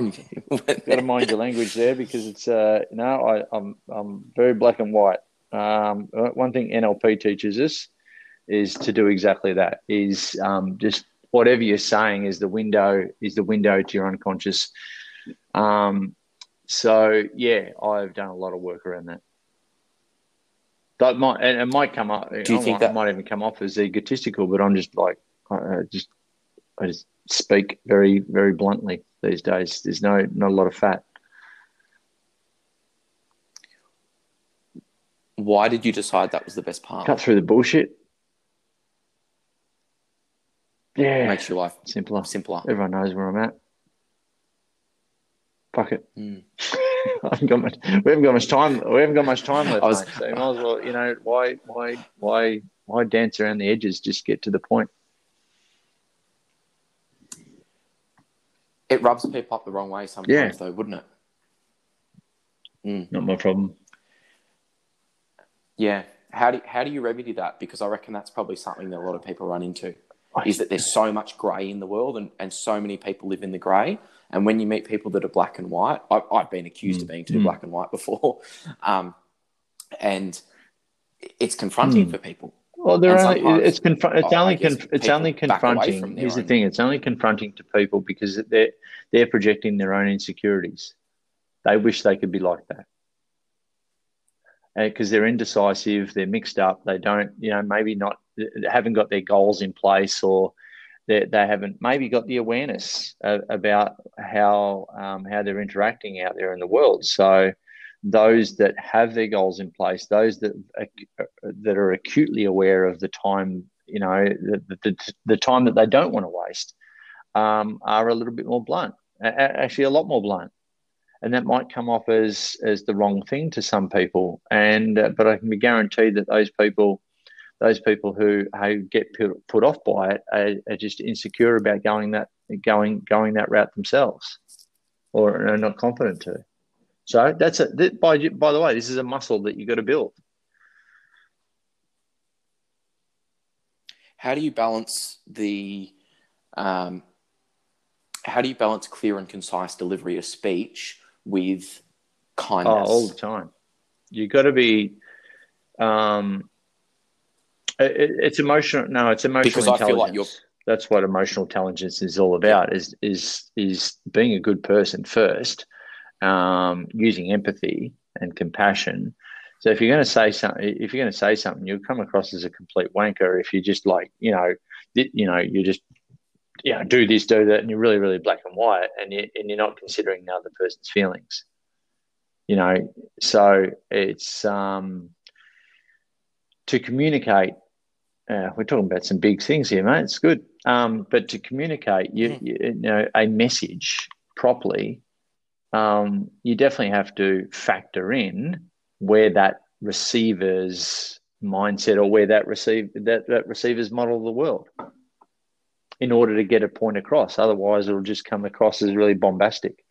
Got to mind your language there because it's uh, no, I, I'm I'm very black and white. Um, one thing NLP teaches us is to do exactly that. Is um, just whatever you're saying is the window is the window to your unconscious. Um, so yeah, I've done a lot of work around that. That might and it might come up. Do you I think might, that might even come off as egotistical? But I'm just like, I just, I just speak very, very bluntly these days. There's no, not a lot of fat. Why did you decide that was the best part? Cut through the bullshit. Yeah, makes your life simpler. Simpler. Everyone knows where I'm at. Fuck it. Mm. I haven't got much, we haven't got much time. We haven't got much time left. I was- mate, so you might as well, you know, why, why, why, why dance around the edges? Just get to the point. It rubs people up the wrong way sometimes, Yeah. though, wouldn't it? Mm. Not my problem. Yeah. How do how do you remedy that? Because I reckon that's probably something that a lot of people run into. Is that there's so much grey in the world, and, and so many people live in the grey. And when you meet people that are black and white, I, I've been accused of being too Mm. black and white before, um, and it's confronting Mm. for people. Well, there are, it's confr- it's I- only conf- it's only confronting. Here's the thing: it's only confronting to people because they're they're projecting their own insecurities. They wish they could be like that, because they're indecisive, they're mixed up, they don't, you know, maybe not, haven't got their goals in place, or they they haven't maybe got the awareness uh, about how um, how they're interacting out there in the world. So those that have their goals in place, those that that are acutely aware of the time, you know, the, the, the time that they don't want to waste, um, are a little bit more blunt. Actually, a lot more blunt, and that might come off as as the wrong thing to some people. And uh, but I can be guaranteed that those people, those people who who get put, put off by it, are, are just insecure about going that going going that route themselves, or are not confident to. So that's a that, by by the way, this is a muscle that you got to build. How do you balance the um, how do you balance clear and concise delivery of speech with Oh, kindness? all the time. You got to be. Um, it, it's emotional. No, it's emotional Because I intelligence. feel like you're- That's what emotional intelligence is all about. Is is is being a good person first, um, using empathy and compassion. So if you're going to say something, if you're going to say something, you'll come across as a complete wanker. If you just like, you know, you know, you're just, you know, do this, do that, and you're really, really black and white, and you and you're not considering the other person's feelings. You know, so it's um, to communicate. Uh, we're talking about some big things here, mate. It's good. Um, but to communicate, you, you, you know, a message properly, um, you definitely have to factor in where that receiver's mindset or where that receive that, that receiver's model of the world in order to get a point across. Otherwise, it'll just come across as really bombastic.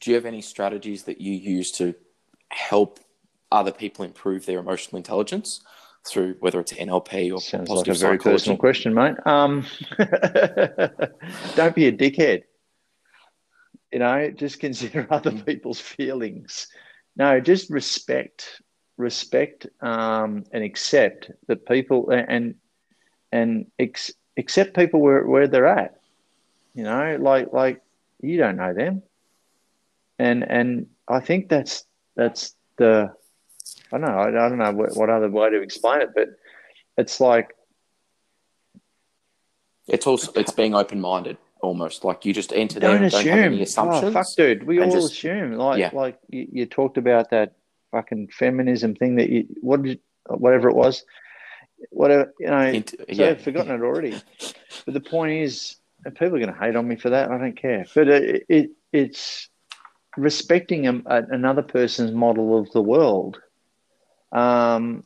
Do you have any strategies that you use to help other people improve their emotional intelligence through whether it's NLP or Sounds like a very personal question, mate. Um, don't be a dickhead. You know, just consider other people's feelings. No, just respect, respect, um, and accept that people and and ex, accept people where where they're at. You know, like like you don't know them, and and I think that's that's the I don't know I, I don't know what, what other way to explain it, but it's like It's also it's being open minded almost like you just enter there don't and don't have assume. any assumptions. Oh, fuck, dude. We all just- assume. Like, Yeah. like you, you talked about that fucking feminism thing that you what did whatever it was, whatever you know. Int- So yeah, I've forgotten it already. But the point is, people are going to hate on me for that. I don't care. But it, it it's respecting a, a, another person's model of the world. Um,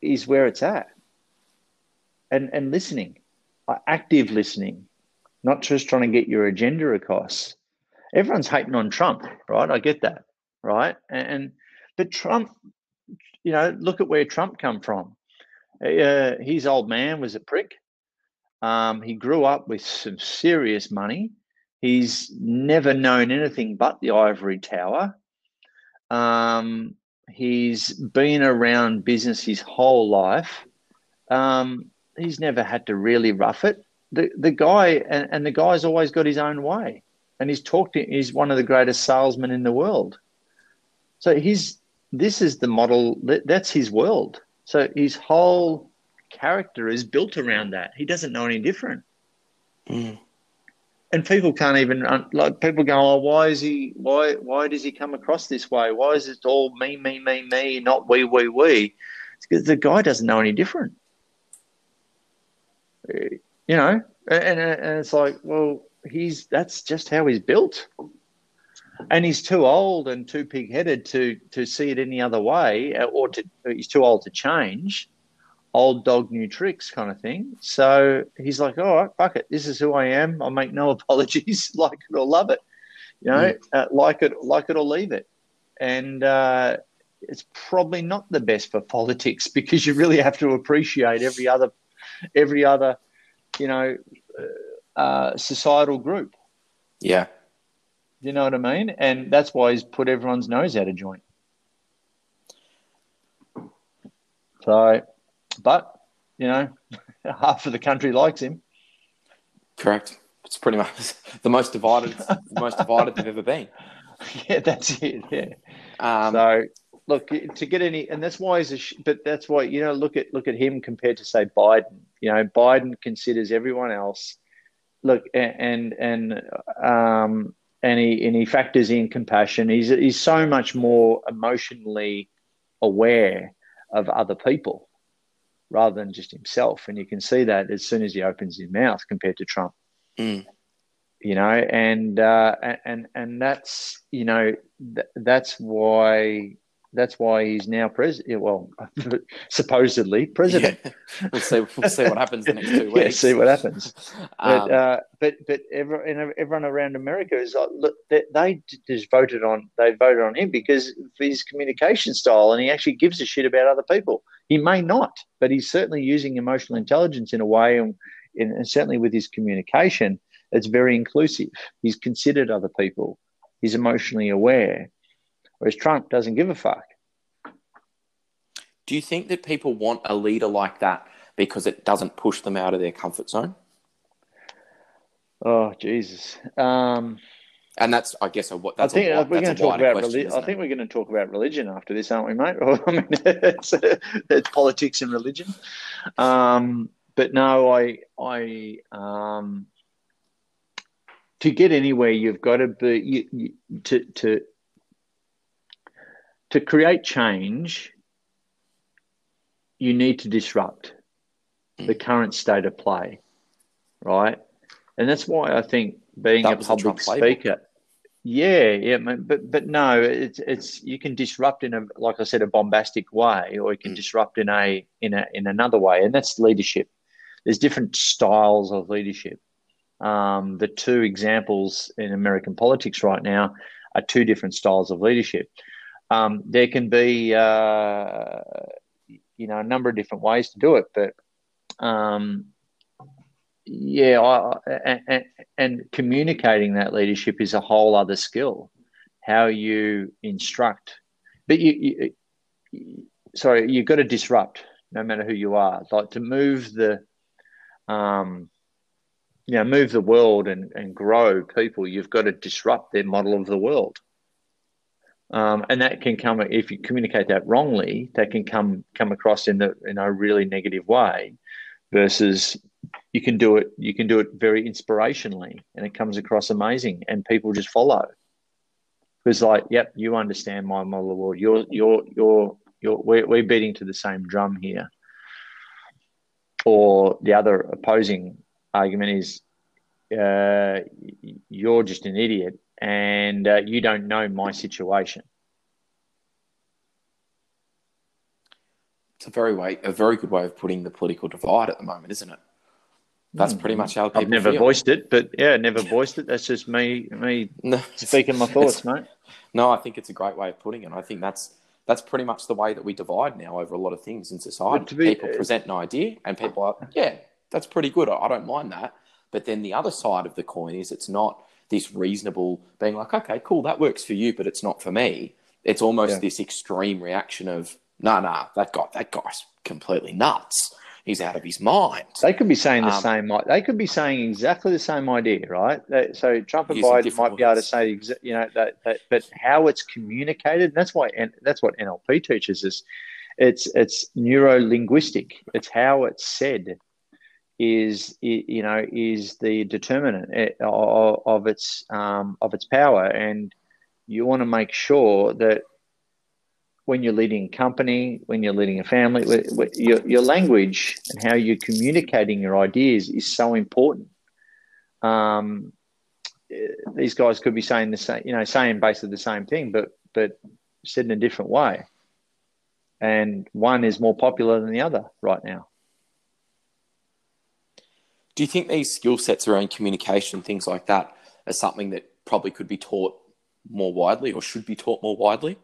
is where it's at, and and listening, uh, active listening, not just trying to get your agenda across. Everyone's hating on Trump, right? I get that, right? And, and but Trump, you know, look at where Trump come from. Uh, his old man was a prick. Um, he grew up with some serious money. He's never known anything but the ivory tower. Um, he's been around business his whole life. Um, he's never had to really rough it. The the guy and, and the guy's always got his own way, and he's talked. To, he's one of the greatest salesmen in the world. So his this is the model. That, that's his world. So his whole character is built around that. He doesn't know any different. Mm. And people can't even uh, like people go, oh, why is he? Why why does he come across this way? Why is it all me me me me, not we we we? It's because the guy doesn't know any different. You know, and, and it's like, well, he's that's just how he's built, and he's too old and too pig-headed to to see it any other way, uh, or to he's too old to change. Old dog, new tricks, kind of thing. So he's like, "All right, fuck it. This is who I am. I'll make no apologies. like it or love it, you know, mm. uh, like it, like it or leave it." And uh, it's probably not the best for politics because you really have to appreciate every other, every other, you know, uh, uh, societal group. Yeah. You know what I mean? And that's why he's put everyone's nose out of joint. So, but, you know, half of the country likes him. Correct. It's pretty much the most divided, the most divided they've ever been. Yeah, that's it. Yeah. Um, so look to get any, and that's why he's a. Sh- but that's why you know look at look at him compared to say Biden. You know, Biden considers everyone else. Look, and and um, and he and he factors in compassion. He's he's so much more emotionally aware of other people rather than just himself, and you can see that as soon as he opens his mouth compared to Trump. Mm. You know, and uh, and and that's you know th- that's why that's why he's now president. Well, supposedly president. Yeah. We'll see. We'll see what happens in the next two weeks. yeah, see what happens. Um, but uh, but but everyone, everyone around America is like, look, they, they, just voted on they voted on him because of his communication style, and he actually gives a shit about other people. He may not, but he's certainly using emotional intelligence in a way, and, and certainly with his communication, it's very inclusive. He's considered other people. He's emotionally aware Whereas Trump doesn't give a fuck. Do you think that people want a leader like that because it doesn't push them out of their comfort zone? Oh Jesus! Um, and that's, I guess, what that's. I think a, we're going to talk about. Question, I think we're going to talk about religion after this, aren't we, mate? I mean, it's, it's politics and religion. Um, but no, I, I, um, to get anywhere, you've got to be you, you, to to to create change, you need to disrupt the current state of play, right? And that's why I think being that a public speaker, yeah, yeah, but but no, it's it's you can disrupt in a like I said a bombastic way, or you can mm. disrupt in a in a in another way, and that's leadership. There's different styles of leadership. Um, the two examples in American politics right now are two different styles of leadership. Um, there can be, uh, you know, a number of different ways to do it, but um, yeah, I, and, and, communicating that leadership is a whole other skill. How you instruct, but you, you sorry, you've got to disrupt no matter who you are. Like to move the, um, you know, move the world and, and grow people, you've got to disrupt their model of the world. Um, and that can come if you communicate that wrongly, that can come come across in the in a really negative way. Versus, you can do it you can do it very inspirationally, and it comes across amazing, and people just follow. Because like, yep, you understand my model of world. You're you're you're you're we're, we're beating to the same drum here. Or the other opposing argument is, uh, you're just an idiot and uh, you don't know my situation. It's a very way, a very good way of putting the political divide at the moment, isn't it? That's pretty much how people. I've never feel. voiced it, but yeah, never voiced it. That's just me, me no, speaking my thoughts, mate. No, I think it's a great way of putting it. I think that's that's pretty much the way that we divide now over a lot of things in society. Be, people present an idea, and people are, yeah, that's pretty good. I, I don't mind that. But then the other side of the coin is it's not this reasonable being like, okay, cool, that works for you, but it's not for me. It's almost yeah. this extreme reaction of, nah, nah, that guy, that guy's completely nuts. He's out of his mind. They could be saying the um, same. They could be saying exactly the same idea, right? So Trump and Biden might be able to say, you know, that, that, but how it's communicated. that's why, and that's what NLP teaches us. It's it's neuro linguistic. It's how it's said is you know is the determinant eh, of its um, of its power, and you want to make sure that when you're leading a company, when you're leading a family, your, your language and how you're communicating your ideas is so important. Um, these guys could be saying the same, you know, saying basically the same thing, but but said in a different way. And one is more popular than the other right now. Do you think these skill sets around communication, things like that, are something that probably could be taught more widely or should be taught more widely?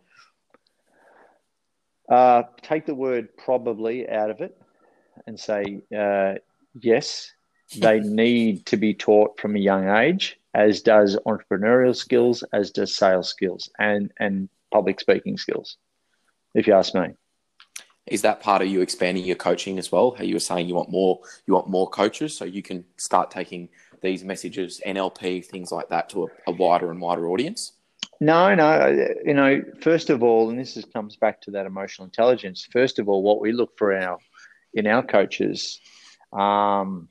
Uh, take the word probably out of it and say uh, yes, they need to be taught from a young age, as does entrepreneurial skills, as does sales skills, and and public speaking skills. If you ask me, is that part of you expanding your coaching as well? How you were saying you want more, you want more coaches, so you can start taking these messages, NLP, things like that, to a, a wider and wider audience. No, no. You know, first of all, and this is, comes back to that emotional intelligence. First of all, what we look for in our in our coaches um,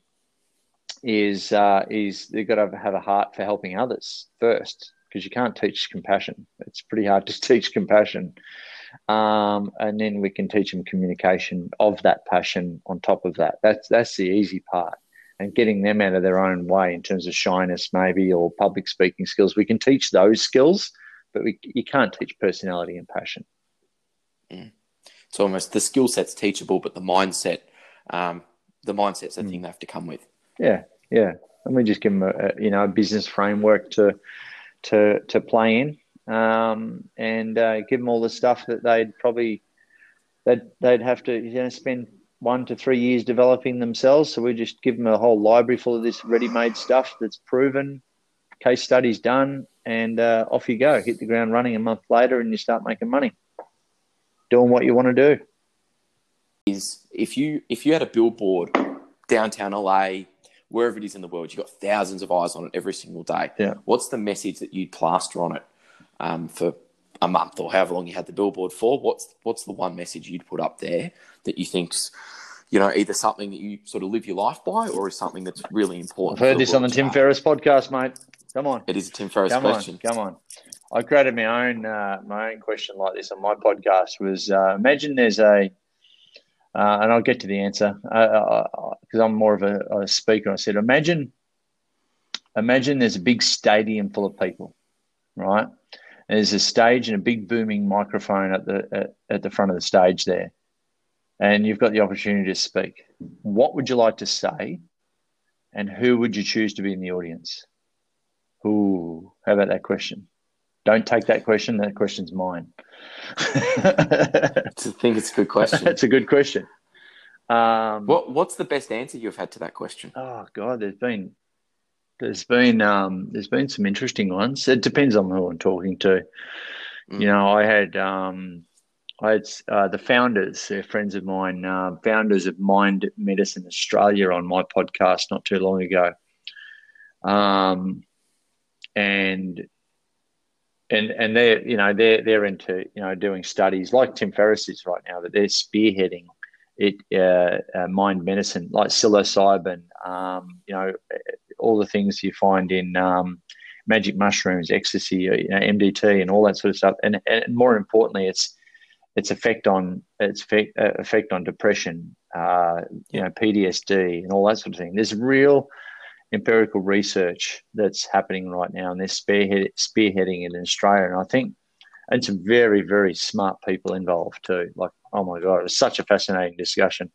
is uh, is they've got to have a heart for helping others first, because you can't teach compassion. It's pretty hard to teach compassion, um, and then we can teach them communication of that passion on top of that. That's that's the easy part, and getting them out of their own way in terms of shyness, maybe, or public speaking skills. We can teach those skills, but we you can't teach personality and passion. Mm. It's almost the skill set's teachable, but the mindset, um, the mindset's the mm. thing they have to come with. Yeah, yeah. And we just give them a, a you know a business framework to to to play in, um, and uh, give them all the stuff that they'd probably they'd they'd have to you know spend one to three years developing themselves. So we just give them a whole library full of this ready-made stuff that's proven, case studies done, and uh, off you go. Hit the ground running a month later, and you start making money, doing what you want to do. Is if you if you had a billboard downtown LA wherever it is in the world, you've got thousands of eyes on it every single day. Yeah. What's the message that you'd plaster on it um, for a month or however long you had the billboard for? What's what's the one message you'd put up there that you think's you know either something that you sort of live your life by or is something that's really important? I've heard this on the Tim Ferriss podcast, mate. Come on. It is a Tim Ferriss come question. On, come on. I created my own uh, my own question like this on my podcast. Was uh, imagine there's a uh, and I'll get to the answer because uh, uh, I'm more of a, a, speaker. I said, imagine, imagine there's a big stadium full of people, right? And there's a stage and a big booming microphone at the at, at the front of the stage there, and you've got the opportunity to speak. What would you like to say, and who would you choose to be in the audience? Ooh, how about that question? Don't take that question. That question's mine. I think it's a good question. it's a good question. Um, what What's the best answer you've had to that question? Oh God, there's been there's been um, there's been some interesting ones. It depends on who I'm talking to. Mm. You know, I had um, I had uh, the founders, they're friends of mine, uh, founders of Mind Medicine Australia on my podcast not too long ago. Um, and and and they're you know they're they're into you know doing studies like Tim Ferriss is right now that they're spearheading it uh, uh, mind medicine like psilocybin um, you know all the things you find in um, magic mushrooms ecstasy you know, MDT and all that sort of stuff and and more importantly it's its effect on its effect, uh, effect on depression uh, you know PTSD and all that sort of thing there's real empirical research that's happening right now, and they're spearhead, spearheading it in Australia. And I think, and some very, very smart people involved too. Like, oh my god, it was such a fascinating discussion.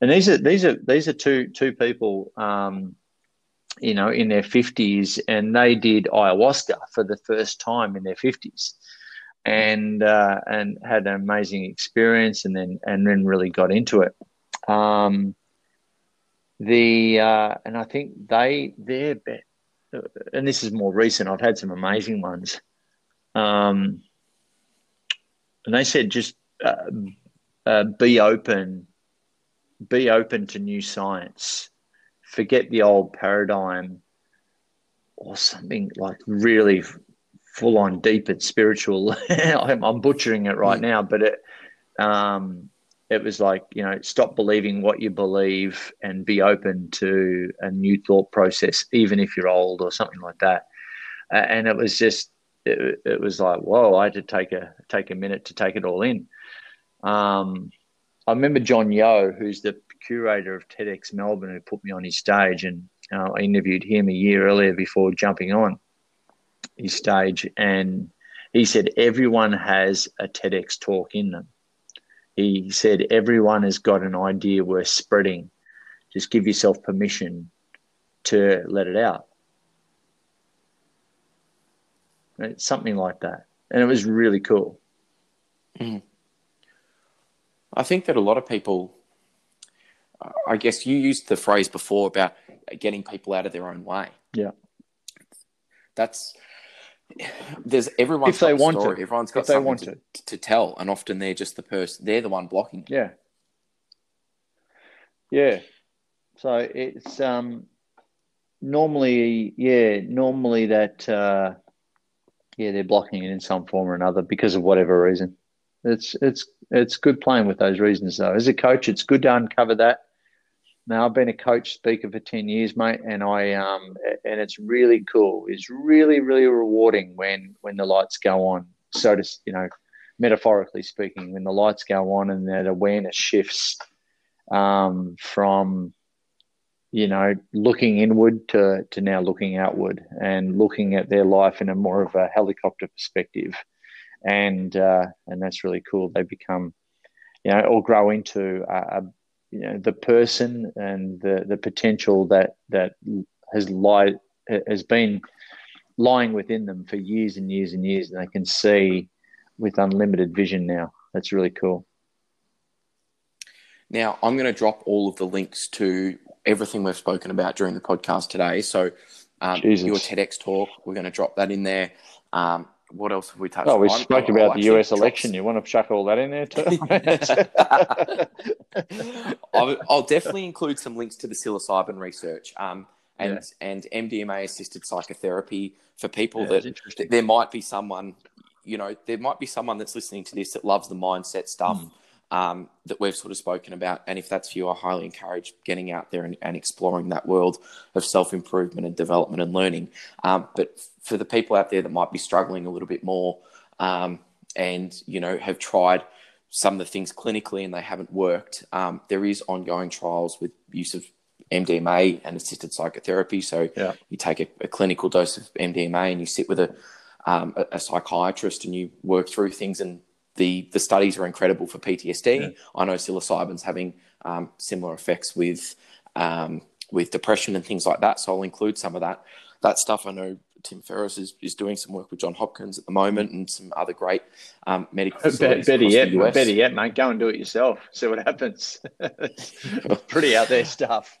And these are these are these are two two people, um, you know, in their fifties, and they did ayahuasca for the first time in their fifties, and uh, and had an amazing experience, and then and then really got into it. Um, the uh, and I think they they're and this is more recent. I've had some amazing ones, um, and they said just uh, uh, be open, be open to new science, forget the old paradigm, or something like really full on deep and spiritual. I'm, I'm, butchering it right mm. now, but it. Um, it was like you know stop believing what you believe and be open to a new thought process even if you're old or something like that uh, and it was just it, it, was like whoa i had to take a take a minute to take it all in um, i remember john yo who's the curator of tedx melbourne who put me on his stage and uh, I interviewed him a year earlier before jumping on his stage, and he said everyone has a TEDx talk in them. He said everyone has got an idea worth spreading. Just give yourself permission to let it out. It's something like that. And it was really cool. Mm. I think that a lot of people, I guess you used the phrase before about getting people out of their own way. Yeah. That's there's everyone's if they want story. to. Everyone's got if they want to, to. to tell, and often they're just the person. They're the one blocking. It. Yeah. Yeah. So it's um normally yeah normally that uh, yeah they're blocking it in some form or another because of whatever reason. It's it's it's good playing with those reasons though. As a coach, it's good to uncover that. Now I've been a coach speaker for ten years, mate, and I um and it's really cool. It's really really rewarding when when the lights go on. So to you know, metaphorically speaking, when the lights go on and that awareness shifts um, from you know looking inward to to now looking outward and looking at their life in a more of a helicopter perspective, and uh, and that's really cool. They become you know or grow into a, a you know the person and the the potential that that has lied has been lying within them for years and years and years, and they can see with unlimited vision now. That's really cool. Now, I'm going to drop all of the links to everything we've spoken about during the podcast today. So, um, your TEDx talk, we're going to drop that in there. Um, what else have we touched oh, we on? spoke I'll- about I'll the US actually election. drop- You want to chuck all that in there too? I'll, I'll definitely include some links to the psilocybin research um, and and MDMA assisted psychotherapy for people Yeah, that it's interesting. there might be someone, you know, there might be someone that's listening to this that loves the mindset stuff Hmm. Um, that we've sort of spoken about. And if that's you, I highly encourage getting out there and, and exploring that world of self improvement and development and learning. Um, but for the people out there that might be struggling a little bit more um, and, you know, have tried some of the things clinically and they haven't worked, um, there is ongoing trials with use of MDMA and assisted psychotherapy. So Yeah. you take a, a clinical dose of MDMA and you sit with a, um, a, a psychiatrist and you work through things. And the, the studies are incredible for PTSD. Yeah. I know psilocybin's having um, similar effects with um, with depression and things like that. So I'll include some of that that stuff. I know Tim Ferriss is, is doing some work with John Hopkins at the moment and some other great um, medical facilities better yet, the US. better yet, mate, go and do it yourself. See what happens. Pretty out there stuff.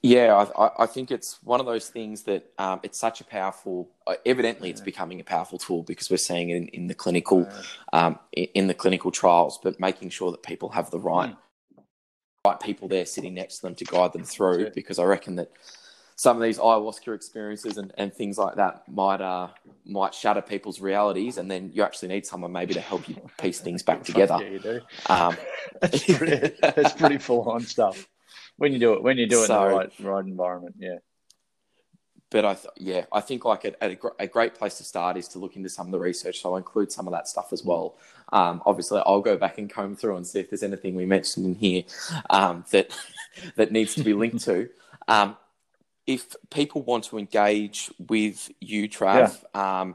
Yeah, I, I- I think it's one of those things that um, it's such a powerful. Uh, evidently, it's becoming a powerful tool because we're seeing it in, in the clinical, um, i- in the clinical trials. But making sure that people have the right, right people there sitting next to them to guide them through, because I reckon that some of these ayahuasca experiences and, and things like that might uh, might shatter people's realities, and then you actually need someone maybe to help you piece things back together. Yeah, you do. Um, That's pretty, that's pretty full on stuff. When you do it, when you do it So- in the right, right environment, yeah. but I th- yeah, I think like a, a, a great place to start is to look into some of the research. So I'll include some of that stuff as well. Um, obviously, I'll go back and comb through and see if there's anything we mentioned in here um, that that needs to be linked to. Um, if people want to engage with you, Trav, um,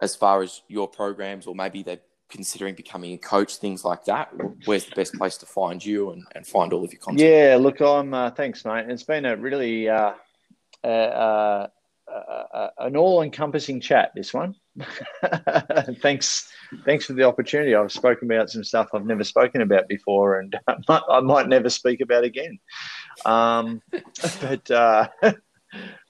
as far as your programs, or maybe they're considering becoming a coach, things like that, where's the best place to find you and, and find all of your content? Yeah, look, I'm. Uh, thanks, mate. It's been a really uh, uh, uh, uh, an all-encompassing chat. This one. thanks, thanks for the opportunity. I've spoken about some stuff I've never spoken about before, and I might, never speak about again. Um, but uh,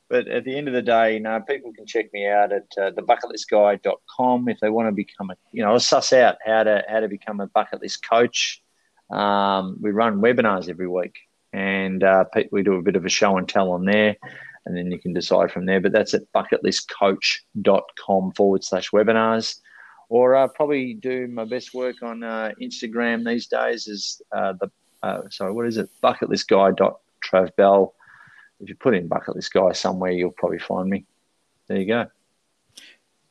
but at the end of the day, you know, people can check me out at uh, thebucketlistguy.com if they want to become a, you know, suss out how to how to become a bucket list coach. Um, we run webinars every week, and uh, we do a bit of a show and tell on there, and then you can decide from there. But that's at bucketlistcoach.com forward slash webinars. Or uh, probably do my best work on uh, Instagram these days is uh, the uh, sorry, what is it? Bucketlistguy.travbell. If you put in bucket list guy somewhere, you'll probably find me. There you go.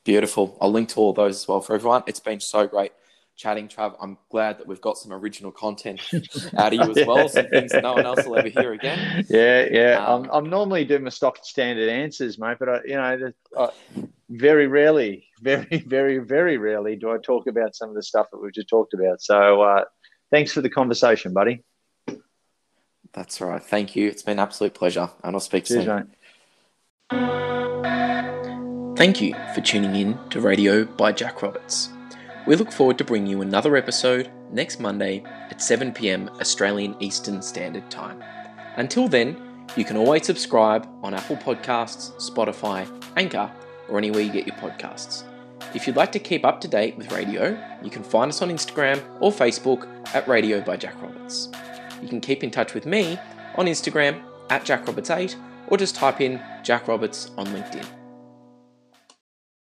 Beautiful. I'll link to all those as well for everyone. It's been so great chatting, Trav. I'm glad that we've got some original content out of you as well, some things that no one else will ever hear again. Yeah, yeah. Um, I'm, I'm normally doing my stock standard answers, mate, but I, you know, uh, very rarely, very, very, very rarely do I talk about some of the stuff that we've just talked about. So, uh, thanks for the conversation, buddy. That's all right. Thank you. It's been an absolute pleasure, and I'll speak Cheers, soon. Mate. Thank you for tuning in to Radio by Jack Roberts. We look forward to bringing you another episode next Monday at 7 pm Australian Eastern Standard Time. Until then, you can always subscribe on Apple Podcasts, Spotify, Anchor, or anywhere you get your podcasts. If you'd like to keep up to date with radio, you can find us on Instagram or Facebook at Radio by Jack Roberts. You can keep in touch with me on Instagram at JackRoberts8 or just type in Jack Roberts on LinkedIn.